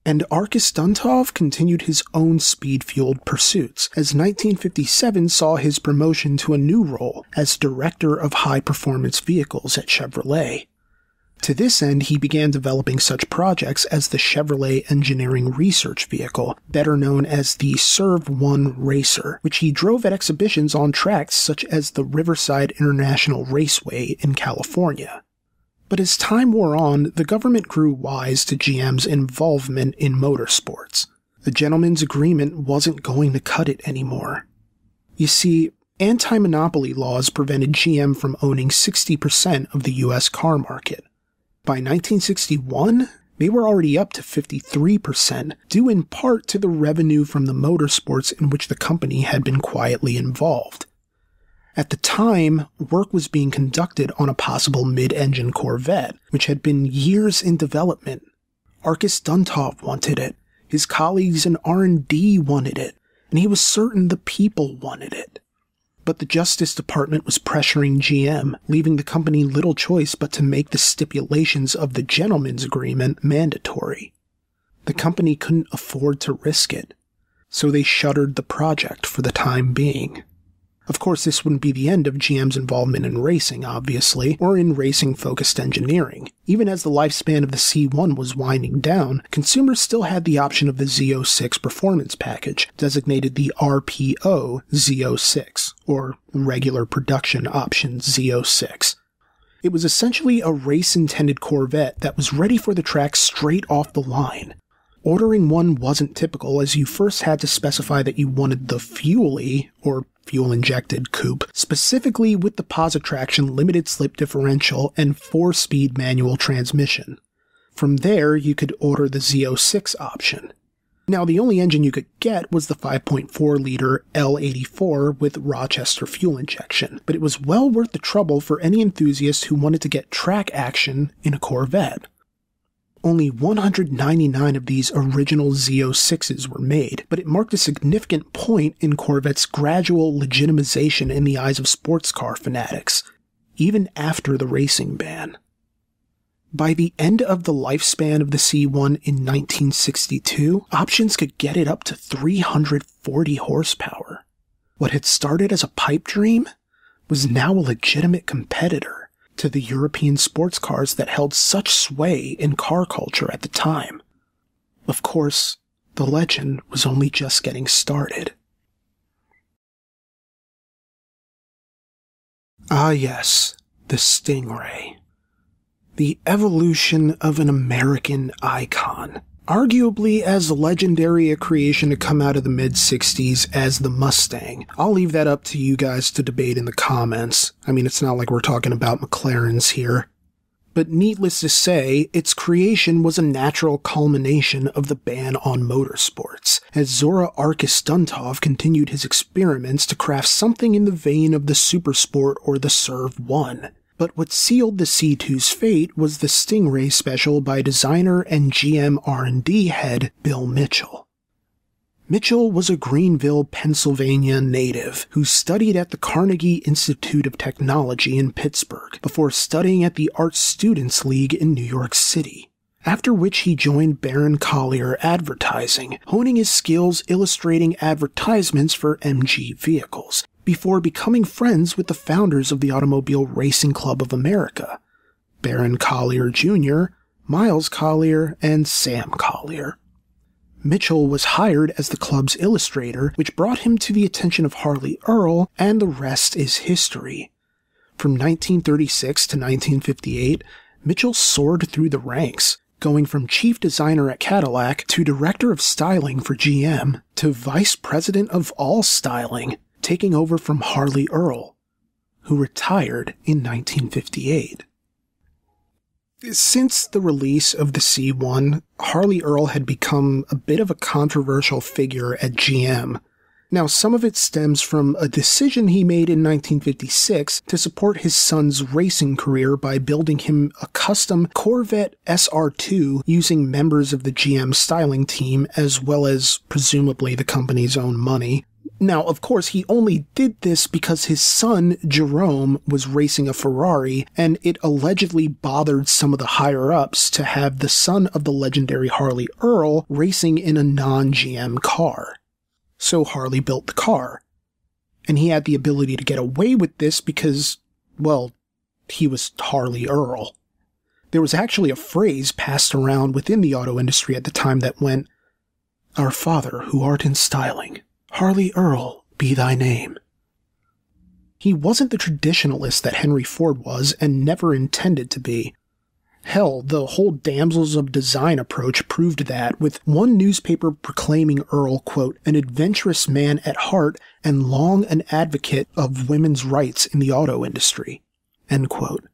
And Arkus Duntov continued his own speed fueled pursuits, as 1957 saw his promotion to a new role as Director of High Performance Vehicles at Chevrolet. To this end, he began developing such projects as the Chevrolet Engineering Research Vehicle, better known as the CERV 1 Racer, which he drove at exhibitions on tracks such as the Riverside International Raceway in California. But as time wore on, the government grew wise to GM's involvement in motorsports. The gentleman's agreement wasn't going to cut it anymore. You see, anti monopoly laws prevented GM from owning 60% of the US car market. By 1961, they were already up to 53%, due in part to the revenue from the motorsports in which the company had been quietly involved. At the time, work was being conducted on a possible mid-engine Corvette, which had been years in development. Arkus Duntov wanted it, his colleagues in R&D wanted it, and he was certain the people wanted it but the Justice Department was pressuring GM, leaving the company little choice but to make the stipulations of the gentleman's agreement mandatory. The company couldn't afford to risk it, so they shuttered the project for the time being. Of course, this wouldn't be the end of GM's involvement in racing, obviously, or in racing focused engineering. Even as the lifespan of the C1 was winding down, consumers still had the option of the Z06 performance package, designated the RPO Z06, or Regular Production Option Z06. It was essentially a race intended Corvette that was ready for the track straight off the line. Ordering one wasn't typical as you first had to specify that you wanted the fuely, or fuel injected coupe, specifically with the Positraction limited slip differential and 4 speed manual transmission. From there, you could order the Z06 option. Now, the only engine you could get was the 5.4 liter L84 with Rochester fuel injection, but it was well worth the trouble for any enthusiast who wanted to get track action in a Corvette only 199 of these original Z06s were made, but it marked a significant point in Corvette's gradual legitimization in the eyes of sports car fanatics, even after the racing ban. By the end of the lifespan of the C1 in 1962, options could get it up to 340 horsepower. What had started as a pipe dream was now a legitimate competitor to the European sports cars that held such sway in car culture at the time. Of course, the legend was only just getting started. Ah, yes, the Stingray. The evolution of an American icon arguably as legendary a creation to come out of the mid 60s as the Mustang. I'll leave that up to you guys to debate in the comments. I mean, it's not like we're talking about McLarens here. But needless to say, its creation was a natural culmination of the ban on motorsports, as Zora Arkus Duntov continued his experiments to craft something in the vein of the Supersport or the CERV 1. But what sealed the C2's fate was the Stingray special by designer and GM R&D head Bill Mitchell. Mitchell was a Greenville, Pennsylvania native who studied at the Carnegie Institute of Technology in Pittsburgh before studying at the Art Students League in New York City. After which he joined Baron Collier Advertising, honing his skills illustrating advertisements for MG vehicles, before becoming friends with the founders of the Automobile Racing Club of America, Baron Collier Jr., Miles Collier, and Sam Collier. Mitchell was hired as the club's illustrator, which brought him to the attention of Harley Earl, and the rest is history. From 1936 to 1958, Mitchell soared through the ranks, going from chief designer at Cadillac to director of styling for GM to vice president of all styling taking over from Harley Earl, who retired in 1958. Since the release of the C1, Harley Earl had become a bit of a controversial figure at GM. Now, some of it stems from a decision he made in 1956 to support his son's racing career by building him a custom Corvette SR2 using members of the GM styling team as well as presumably the company's own money. Now, of course, he only did this because his son, Jerome, was racing a Ferrari, and it allegedly bothered some of the higher ups to have the son of the legendary Harley Earl racing in a non GM car. So Harley built the car. And he had the ability to get away with this because, well, he was Harley Earl. There was actually a phrase passed around within the auto industry at the time that went, Our Father who art in styling Harley Earl be thy name. He wasn't the traditionalist that Henry Ford was and never intended to be. Hell, the whole damsels of design approach proved that, with one newspaper proclaiming Earl, quote, an adventurous man at heart and long an advocate of women's rights in the auto industry, end quote.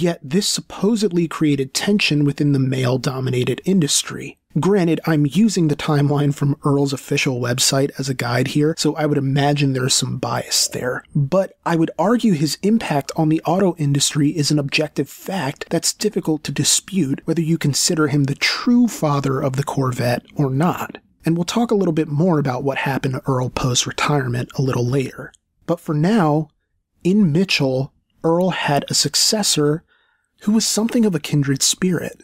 Yet this supposedly created tension within the male dominated industry. Granted, I'm using the timeline from Earl's official website as a guide here, so I would imagine there's some bias there. But I would argue his impact on the auto industry is an objective fact that's difficult to dispute whether you consider him the true father of the Corvette or not. And we'll talk a little bit more about what happened to Earl post retirement a little later. But for now, in Mitchell, Earl had a successor who was something of a kindred spirit.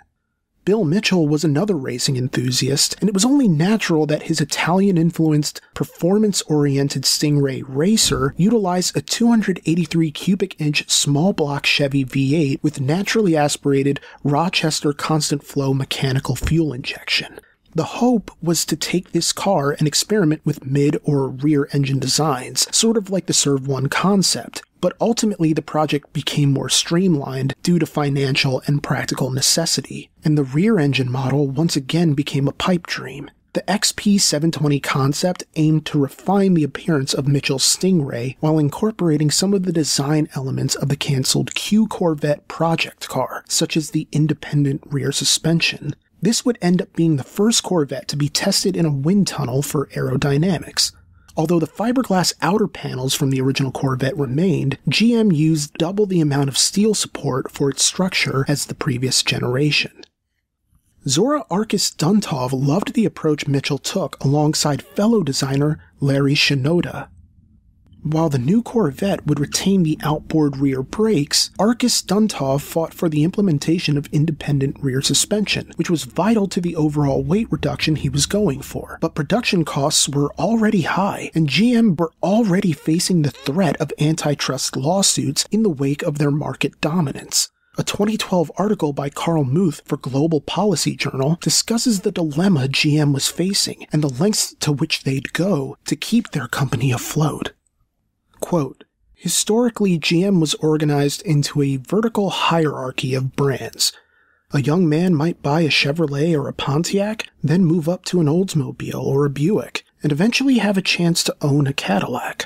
Bill Mitchell was another racing enthusiast, and it was only natural that his Italian influenced, performance oriented Stingray racer utilized a 283 cubic inch small block Chevy V8 with naturally aspirated Rochester constant flow mechanical fuel injection. The hope was to take this car and experiment with mid or rear engine designs, sort of like the CERV 1 concept, but ultimately the project became more streamlined due to financial and practical necessity, and the rear engine model once again became a pipe dream. The XP720 concept aimed to refine the appearance of Mitchell's Stingray while incorporating some of the design elements of the cancelled Q Corvette project car, such as the independent rear suspension. This would end up being the first Corvette to be tested in a wind tunnel for aerodynamics. Although the fiberglass outer panels from the original Corvette remained, GM used double the amount of steel support for its structure as the previous generation. Zora Arkus Duntov loved the approach Mitchell took alongside fellow designer Larry Shinoda. While the new Corvette would retain the outboard rear brakes, Arkus Duntov fought for the implementation of independent rear suspension, which was vital to the overall weight reduction he was going for. But production costs were already high, and GM were already facing the threat of antitrust lawsuits in the wake of their market dominance. A 2012 article by Carl Muth for Global Policy Journal discusses the dilemma GM was facing and the lengths to which they'd go to keep their company afloat. Quote, Historically, GM was organized into a vertical hierarchy of brands. A young man might buy a Chevrolet or a Pontiac, then move up to an Oldsmobile or a Buick, and eventually have a chance to own a Cadillac.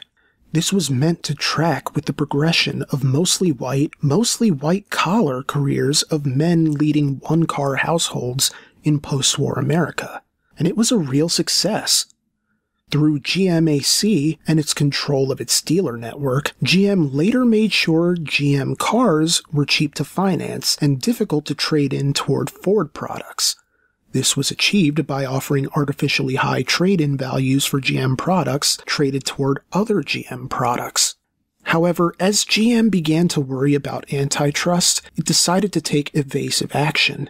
This was meant to track with the progression of mostly white, mostly white collar careers of men leading one car households in post war America. And it was a real success. Through GMAC and its control of its dealer network, GM later made sure GM cars were cheap to finance and difficult to trade in toward Ford products. This was achieved by offering artificially high trade in values for GM products traded toward other GM products. However, as GM began to worry about antitrust, it decided to take evasive action.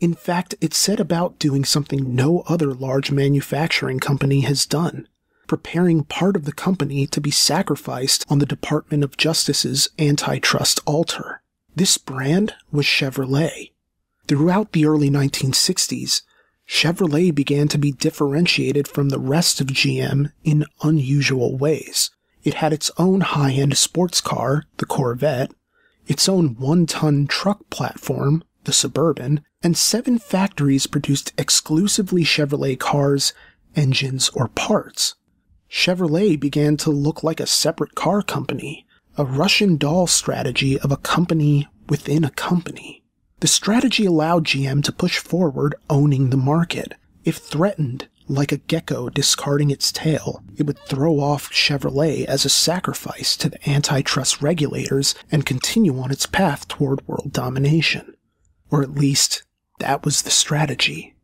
In fact, it set about doing something no other large manufacturing company has done preparing part of the company to be sacrificed on the Department of Justice's antitrust altar. This brand was Chevrolet. Throughout the early 1960s, Chevrolet began to be differentiated from the rest of GM in unusual ways. It had its own high end sports car, the Corvette, its own one ton truck platform, the Suburban, and seven factories produced exclusively Chevrolet cars, engines, or parts. Chevrolet began to look like a separate car company, a Russian doll strategy of a company within a company. The strategy allowed GM to push forward owning the market. If threatened, like a gecko discarding its tail, it would throw off Chevrolet as a sacrifice to the antitrust regulators and continue on its path toward world domination. Or at least, that was the strategy.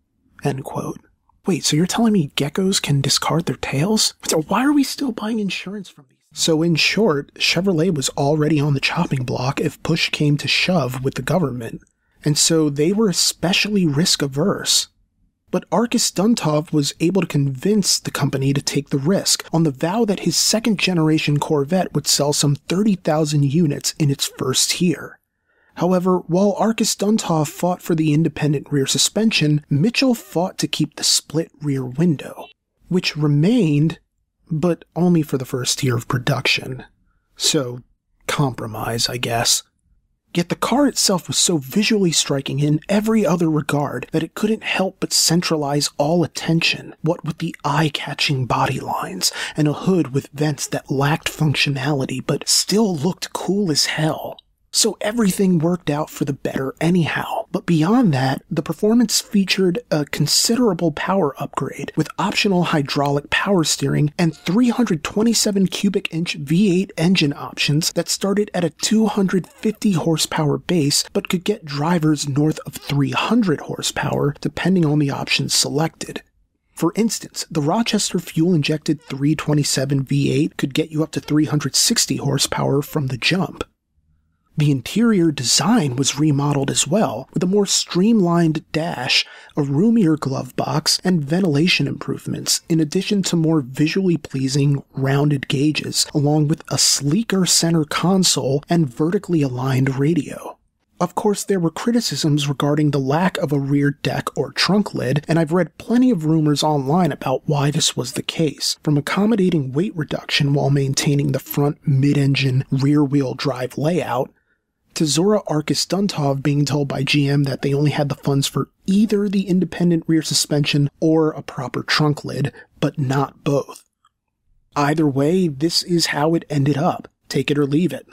End quote. Wait, so you're telling me geckos can discard their tails? Why are we still buying insurance from these? So, in short, Chevrolet was already on the chopping block if push came to shove with the government, and so they were especially risk averse. But Arkus Duntov was able to convince the company to take the risk on the vow that his second generation Corvette would sell some 30,000 units in its first year. However, while Arkus Duntov fought for the independent rear suspension, Mitchell fought to keep the split rear window, which remained, but only for the first year of production. So, compromise, I guess. Yet the car itself was so visually striking in every other regard that it couldn't help but centralize all attention, what with the eye catching body lines and a hood with vents that lacked functionality but still looked cool as hell. So everything worked out for the better anyhow. But beyond that, the performance featured a considerable power upgrade with optional hydraulic power steering and 327 cubic inch V8 engine options that started at a 250 horsepower base but could get drivers north of 300 horsepower depending on the options selected. For instance, the Rochester fuel injected 327 V8 could get you up to 360 horsepower from the jump. The interior design was remodeled as well, with a more streamlined dash, a roomier glove box, and ventilation improvements, in addition to more visually pleasing, rounded gauges, along with a sleeker center console and vertically aligned radio. Of course, there were criticisms regarding the lack of a rear deck or trunk lid, and I've read plenty of rumors online about why this was the case, from accommodating weight reduction while maintaining the front mid engine rear wheel drive layout, to Zora Arkus Duntov being told by GM that they only had the funds for either the independent rear suspension or a proper trunk lid, but not both. Either way, this is how it ended up. Take it or leave it.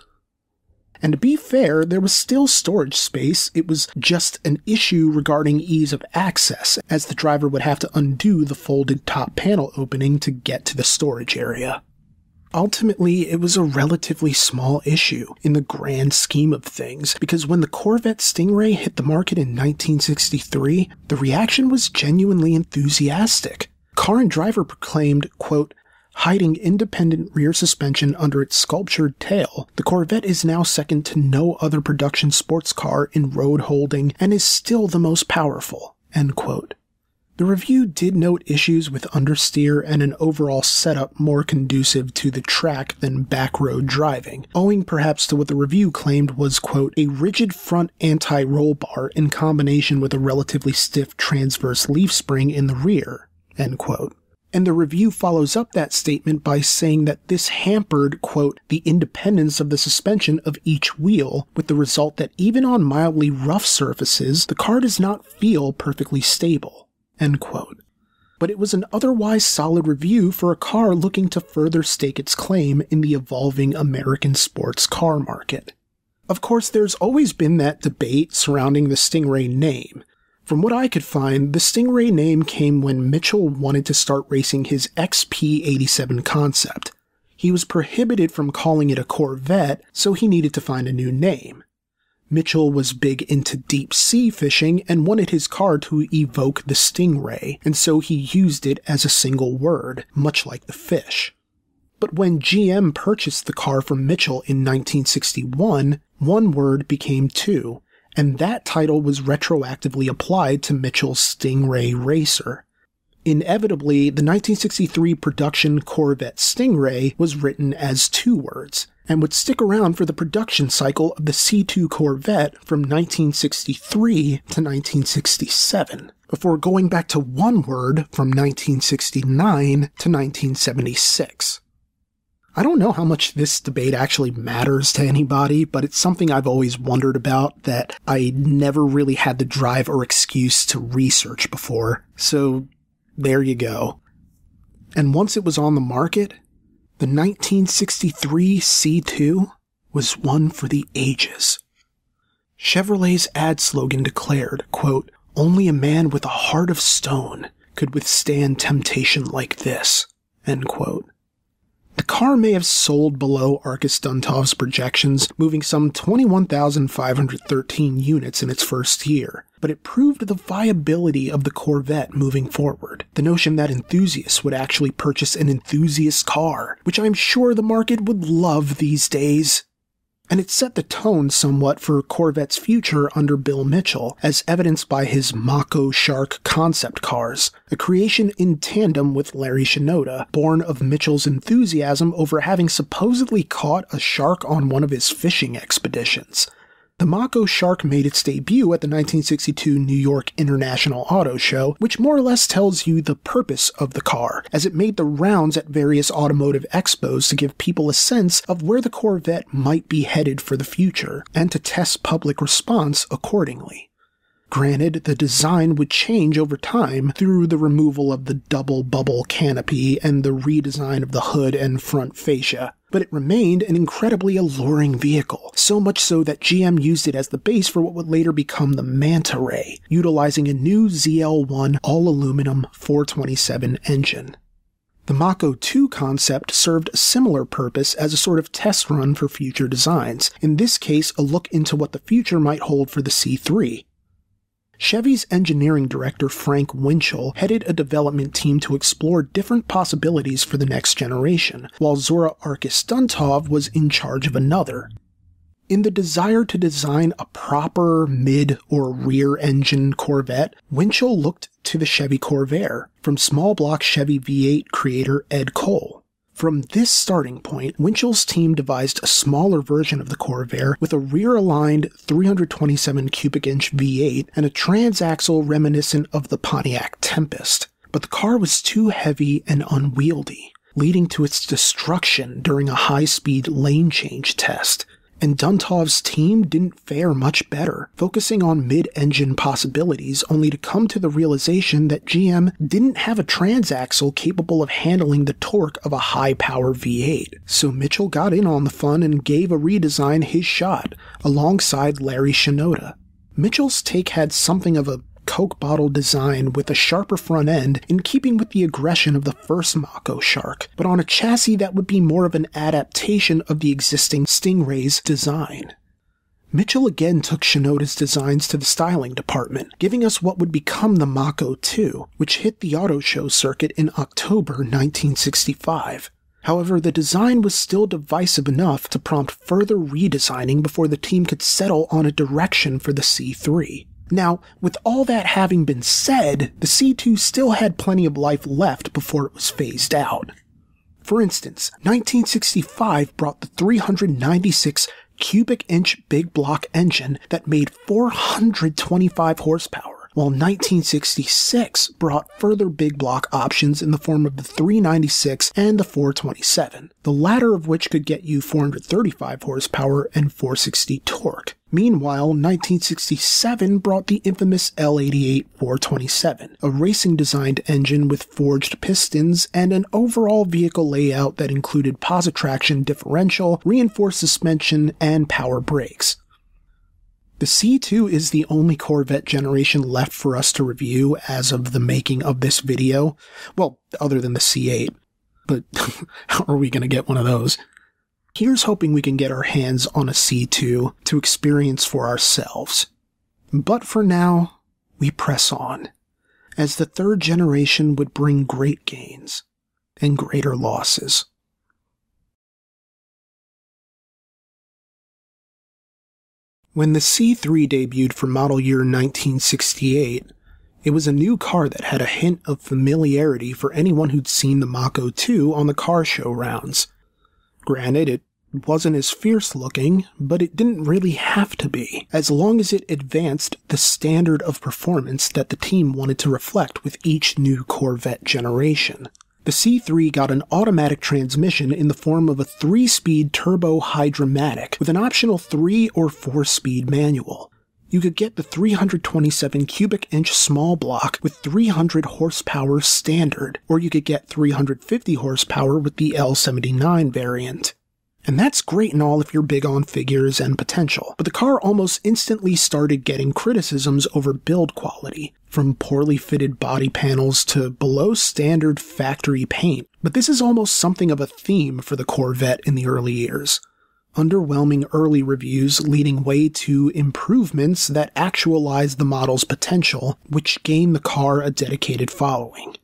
And to be fair, there was still storage space. It was just an issue regarding ease of access, as the driver would have to undo the folded top panel opening to get to the storage area. Ultimately, it was a relatively small issue in the grand scheme of things because when the Corvette Stingray hit the market in 1963, the reaction was genuinely enthusiastic. Car and Driver proclaimed, quote, hiding independent rear suspension under its sculptured tail, the Corvette is now second to no other production sports car in road holding and is still the most powerful. End quote. The review did note issues with understeer and an overall setup more conducive to the track than backroad driving, owing perhaps to what the review claimed was, quote, a rigid front anti-roll bar in combination with a relatively stiff transverse leaf spring in the rear, end quote. And the review follows up that statement by saying that this hampered, quote, the independence of the suspension of each wheel, with the result that even on mildly rough surfaces, the car does not feel perfectly stable. End quote. But it was an otherwise solid review for a car looking to further stake its claim in the evolving American sports car market. Of course, there's always been that debate surrounding the Stingray name. From what I could find, the Stingray name came when Mitchell wanted to start racing his XP87 concept. He was prohibited from calling it a Corvette, so he needed to find a new name. Mitchell was big into deep sea fishing and wanted his car to evoke the stingray, and so he used it as a single word, much like the fish. But when GM purchased the car from Mitchell in 1961, one word became two, and that title was retroactively applied to Mitchell's Stingray Racer. Inevitably, the 1963 production Corvette Stingray was written as two words, and would stick around for the production cycle of the C2 Corvette from 1963 to 1967, before going back to one word from 1969 to 1976. I don't know how much this debate actually matters to anybody, but it's something I've always wondered about that I never really had the drive or excuse to research before. So there you go. And once it was on the market, the 1963 C2 was one for the ages. Chevrolet's ad slogan declared, quote, only a man with a heart of stone could withstand temptation like this, end quote. The car may have sold below Arkus Duntov's projections, moving some 21,513 units in its first year, but it proved the viability of the Corvette moving forward. The notion that enthusiasts would actually purchase an enthusiast car, which I'm sure the market would love these days and it set the tone somewhat for Corvette's future under Bill Mitchell, as evidenced by his Mako Shark concept cars, a creation in tandem with Larry Shinoda, born of Mitchell's enthusiasm over having supposedly caught a shark on one of his fishing expeditions. The Mako Shark made its debut at the 1962 New York International Auto Show, which more or less tells you the purpose of the car, as it made the rounds at various automotive expos to give people a sense of where the Corvette might be headed for the future, and to test public response accordingly. Granted, the design would change over time through the removal of the double bubble canopy and the redesign of the hood and front fascia, but it remained an incredibly alluring vehicle, so much so that GM used it as the base for what would later become the Manta Ray, utilizing a new ZL1 all aluminum 427 engine. The Mako 2 concept served a similar purpose as a sort of test run for future designs, in this case, a look into what the future might hold for the C3, Chevy's engineering director Frank Winchell headed a development team to explore different possibilities for the next generation, while Zora Arkus Duntov was in charge of another. In the desire to design a proper mid or rear engine Corvette, Winchell looked to the Chevy Corvair from small block Chevy V8 creator Ed Cole. From this starting point, Winchell's team devised a smaller version of the Corvair with a rear aligned 327 cubic inch V8 and a transaxle reminiscent of the Pontiac Tempest. But the car was too heavy and unwieldy, leading to its destruction during a high speed lane change test and Duntov's team didn't fare much better, focusing on mid engine possibilities only to come to the realization that GM didn't have a transaxle capable of handling the torque of a high power V8. So Mitchell got in on the fun and gave a redesign his shot, alongside Larry Shinoda. Mitchell's take had something of a Coke bottle design with a sharper front end in keeping with the aggression of the first Mako Shark, but on a chassis that would be more of an adaptation of the existing Stingray's design. Mitchell again took Shinoda's designs to the styling department, giving us what would become the Mako 2, which hit the auto show circuit in October 1965. However, the design was still divisive enough to prompt further redesigning before the team could settle on a direction for the C3. Now, with all that having been said, the C2 still had plenty of life left before it was phased out. For instance, 1965 brought the 396 cubic inch big block engine that made 425 horsepower while 1966 brought further big block options in the form of the 396 and the 427, the latter of which could get you 435 horsepower and 460 torque. Meanwhile, 1967 brought the infamous L88 427, a racing designed engine with forged pistons and an overall vehicle layout that included positraction differential, reinforced suspension, and power brakes. The C2 is the only Corvette generation left for us to review as of the making of this video. Well, other than the C8. But how are we going to get one of those? Here's hoping we can get our hands on a C2 to experience for ourselves. But for now, we press on, as the third generation would bring great gains and greater losses. When the C3 debuted for model year 1968, it was a new car that had a hint of familiarity for anyone who'd seen the Mako 2 on the car show rounds. Granted, it wasn't as fierce looking, but it didn't really have to be, as long as it advanced the standard of performance that the team wanted to reflect with each new Corvette generation. The C3 got an automatic transmission in the form of a 3-speed turbo Hydramatic with an optional 3 or 4-speed manual. You could get the 327 cubic inch small block with 300 horsepower standard, or you could get 350 horsepower with the L79 variant. And that's great and all if you're big on figures and potential, but the car almost instantly started getting criticisms over build quality, from poorly fitted body panels to below standard factory paint. But this is almost something of a theme for the Corvette in the early years. Underwhelming early reviews leading way to improvements that actualize the model's potential, which gain the car a dedicated following.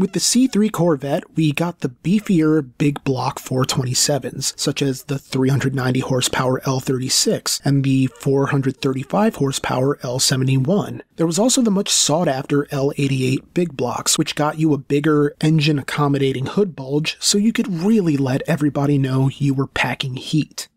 With the C3 Corvette, we got the beefier big block 427s, such as the 390 horsepower L36 and the 435 horsepower L71. There was also the much sought after L88 big blocks, which got you a bigger engine accommodating hood bulge so you could really let everybody know you were packing heat.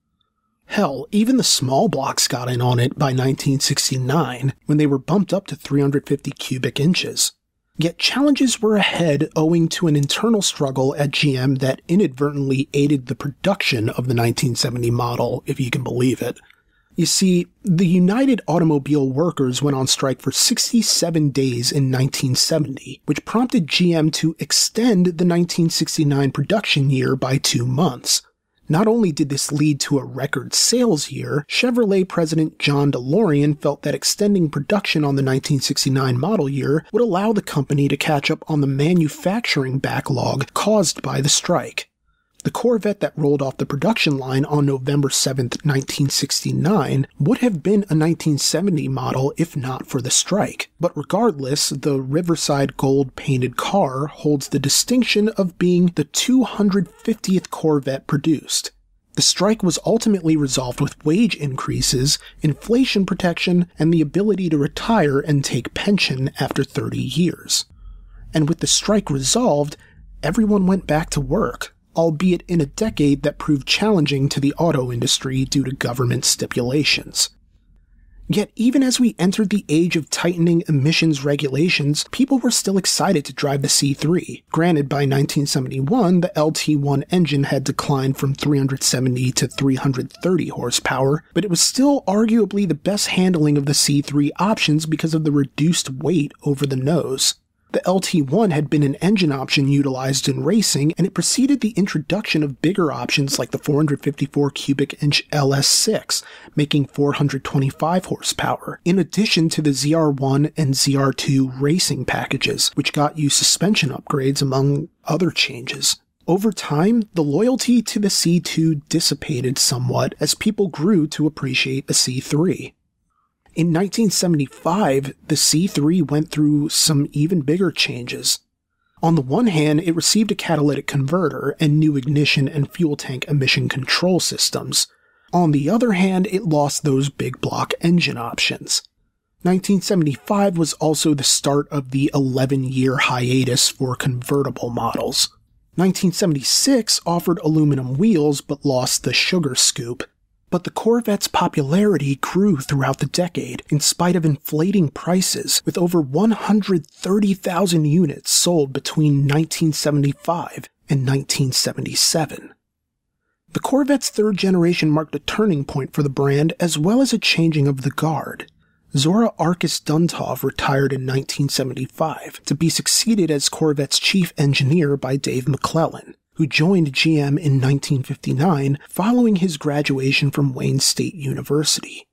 Hell, even the small blocks got in on it by 1969 when they were bumped up to 350 cubic inches. Yet challenges were ahead owing to an internal struggle at GM that inadvertently aided the production of the 1970 model, if you can believe it. You see, the United Automobile Workers went on strike for 67 days in 1970, which prompted GM to extend the 1969 production year by two months. Not only did this lead to a record sales year, Chevrolet president John DeLorean felt that extending production on the 1969 model year would allow the company to catch up on the manufacturing backlog caused by the strike. The Corvette that rolled off the production line on November 7, 1969, would have been a 1970 model if not for the strike. But regardless, the Riverside gold painted car holds the distinction of being the 250th Corvette produced. The strike was ultimately resolved with wage increases, inflation protection, and the ability to retire and take pension after 30 years. And with the strike resolved, everyone went back to work, albeit in a decade that proved challenging to the auto industry due to government stipulations. Yet, even as we entered the age of tightening emissions regulations, people were still excited to drive the C3. Granted, by 1971, the LT1 engine had declined from 370 to 330 horsepower, but it was still arguably the best handling of the C3 options because of the reduced weight over the nose. The LT1 had been an engine option utilized in racing, and it preceded the introduction of bigger options like the 454 cubic inch LS6, making 425 horsepower, in addition to the ZR1 and ZR2 racing packages, which got you suspension upgrades among other changes. Over time, the loyalty to the C2 dissipated somewhat as people grew to appreciate the C3. In 1975, the C3 went through some even bigger changes. On the one hand, it received a catalytic converter and new ignition and fuel tank emission control systems. On the other hand, it lost those big block engine options. 1975 was also the start of the 11 year hiatus for convertible models. 1976 offered aluminum wheels but lost the sugar scoop, but the Corvette's popularity grew throughout the decade in spite of inflating prices, with over 130,000 units sold between 1975 and 1977. The Corvette's third generation marked a turning point for the brand as well as a changing of the guard. Zora Arkus Duntov retired in 1975 to be succeeded as Corvette's chief engineer by Dave McLellan who joined GM in 1959 following his graduation from Wayne State University.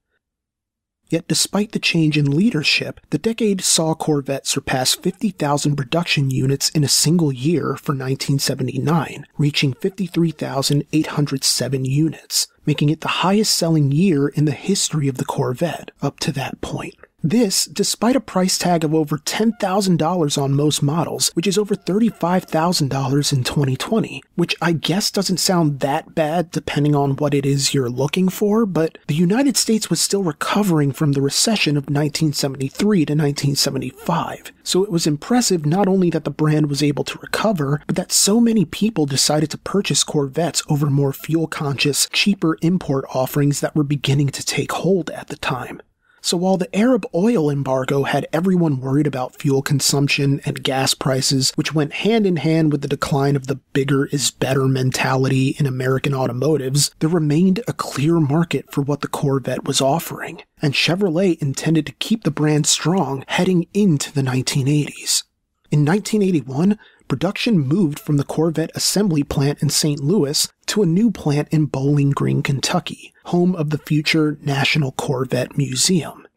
Yet despite the change in leadership, the decade saw Corvette surpass 50,000 production units in a single year for 1979, reaching 53,807 units, making it the highest selling year in the history of the Corvette up to that point. This, despite a price tag of over $10,000 on most models, which is over $35,000 in 2020, which I guess doesn't sound that bad depending on what it is you're looking for, but the United States was still recovering from the recession of 1973 to 1975. So it was impressive not only that the brand was able to recover, but that so many people decided to purchase Corvettes over more fuel conscious, cheaper import offerings that were beginning to take hold at the time. So while the Arab oil embargo had everyone worried about fuel consumption and gas prices, which went hand in hand with the decline of the bigger is better mentality in American automotives, there remained a clear market for what the Corvette was offering, and Chevrolet intended to keep the brand strong heading into the 1980s. In 1981, production moved from the Corvette assembly plant in St. Louis to a new plant in Bowling Green, Kentucky, home of the future National Corvette Museum.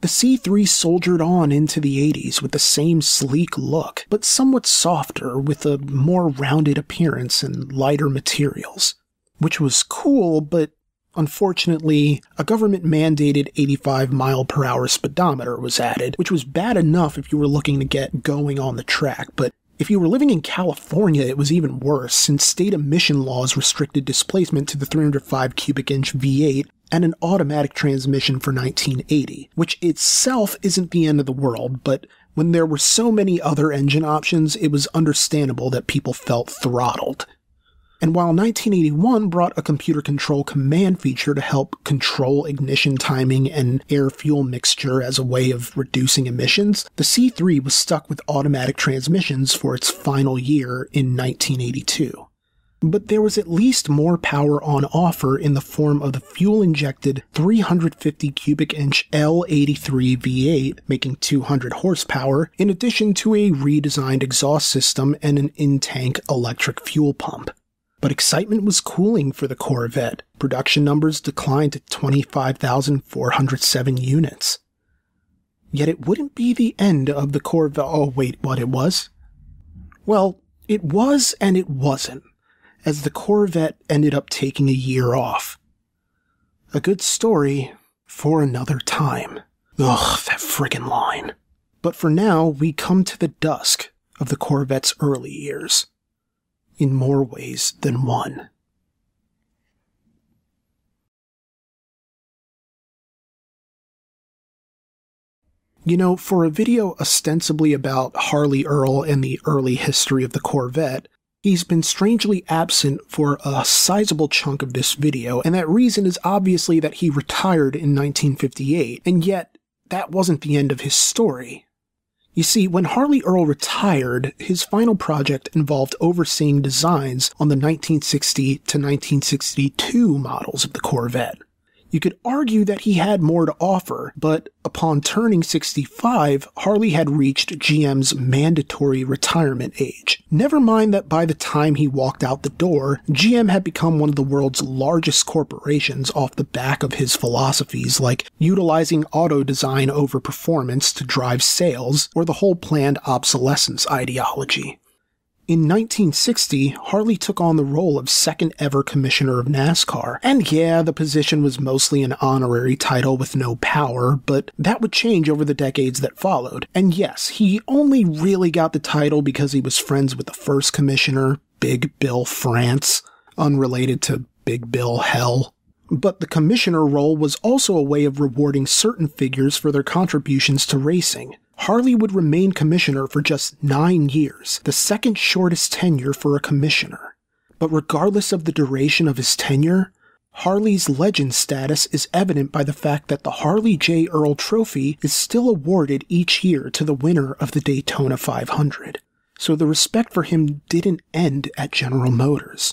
The C3 soldiered on into the 80s with the same sleek look, but somewhat softer with a more rounded appearance and lighter materials. Which was cool, but Unfortunately, a government mandated 85 mile per hour speedometer was added, which was bad enough if you were looking to get going on the track, but if you were living in California, it was even worse, since state emission laws restricted displacement to the 305 cubic inch V8 and an automatic transmission for 1980, which itself isn't the end of the world, but when there were so many other engine options, it was understandable that people felt throttled. And while 1981 brought a computer control command feature to help control ignition timing and air fuel mixture as a way of reducing emissions, the C3 was stuck with automatic transmissions for its final year in 1982. But there was at least more power on offer in the form of the fuel injected 350 cubic inch L83 V8, making 200 horsepower, in addition to a redesigned exhaust system and an in tank electric fuel pump. But excitement was cooling for the Corvette. Production numbers declined to 25,407 units. Yet it wouldn't be the end of the Corvette. Oh, wait, what it was? Well, it was and it wasn't, as the Corvette ended up taking a year off. A good story for another time. Ugh, that friggin' line. But for now, we come to the dusk of the Corvette's early years in more ways than one. You know, for a video ostensibly about Harley Earl and the early history of the Corvette, he's been strangely absent for a sizable chunk of this video, and that reason is obviously that he retired in 1958, and yet that wasn't the end of his story. You see, when Harley Earl retired, his final project involved overseeing designs on the 1960 to 1962 models of the Corvette. You could argue that he had more to offer, but upon turning 65, Harley had reached GM's mandatory retirement age. Never mind that by the time he walked out the door, GM had become one of the world's largest corporations off the back of his philosophies like utilizing auto design over performance to drive sales or the whole planned obsolescence ideology. In 1960, Harley took on the role of second ever commissioner of NASCAR. And yeah, the position was mostly an honorary title with no power, but that would change over the decades that followed. And yes, he only really got the title because he was friends with the first commissioner, Big Bill France, unrelated to Big Bill Hell. But the commissioner role was also a way of rewarding certain figures for their contributions to racing. Harley would remain commissioner for just nine years, the second shortest tenure for a commissioner. But regardless of the duration of his tenure, Harley's legend status is evident by the fact that the Harley J. Earl Trophy is still awarded each year to the winner of the Daytona 500. So the respect for him didn't end at General Motors.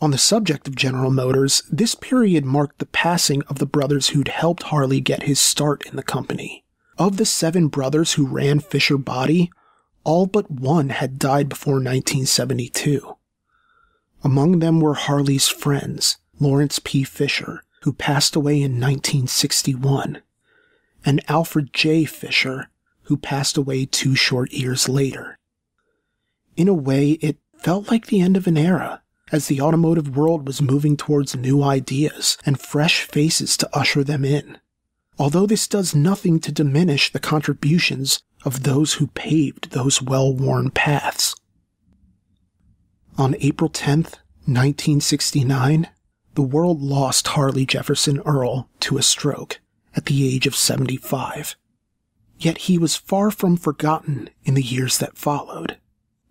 On the subject of General Motors, this period marked the passing of the brothers who'd helped Harley get his start in the company. Of the seven brothers who ran Fisher Body, all but one had died before 1972. Among them were Harley's friends, Lawrence P. Fisher, who passed away in 1961, and Alfred J. Fisher, who passed away two short years later. In a way, it felt like the end of an era, as the automotive world was moving towards new ideas and fresh faces to usher them in although this does nothing to diminish the contributions of those who paved those well worn paths. On April 10th, 1969, the world lost Harley Jefferson Earl to a stroke at the age of 75. Yet he was far from forgotten in the years that followed.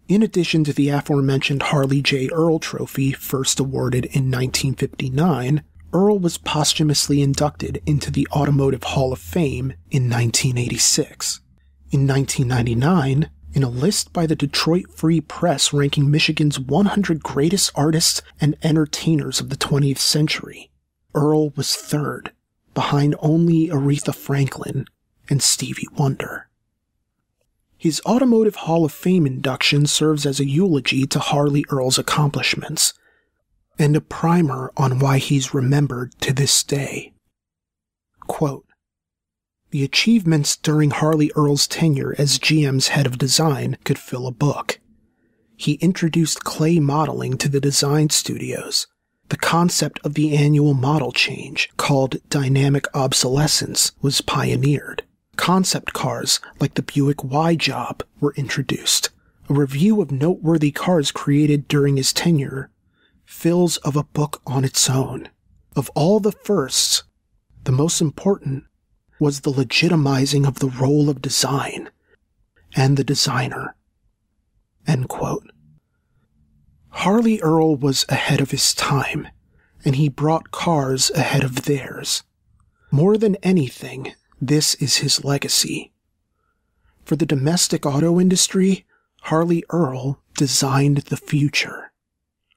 In addition to the aforementioned Harley J. Earl Trophy, first awarded in 1959, Earl was posthumously inducted into the Automotive Hall of Fame in 1986. In 1999, in a list by the Detroit Free Press ranking Michigan's 100 greatest artists and entertainers of the 20th century, Earl was third, behind only Aretha Franklin and Stevie Wonder. His Automotive Hall of Fame induction serves as a eulogy to Harley Earl's accomplishments and a primer on why he's remembered to this day. Quote, the achievements during Harley Earl's tenure as GM's head of design could fill a book. He introduced clay modeling to the design studios. The concept of the annual model change, called dynamic obsolescence, was pioneered. Concept cars like the Buick Y Job were introduced. A review of noteworthy cars created during his tenure fills of a book on its own. Of all the firsts, the most important was the legitimizing of the role of design and the designer. Harley Earl was ahead of his time, and he brought cars ahead of theirs. More than anything, this is his legacy. For the domestic auto industry, Harley Earl designed the future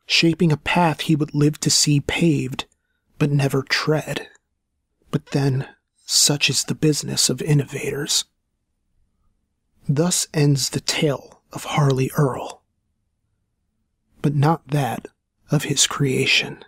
shaping a path he would live to see paved, but never tread. But then, such is the business of innovators. Thus ends the tale of Harley Earl, but not that of his creation.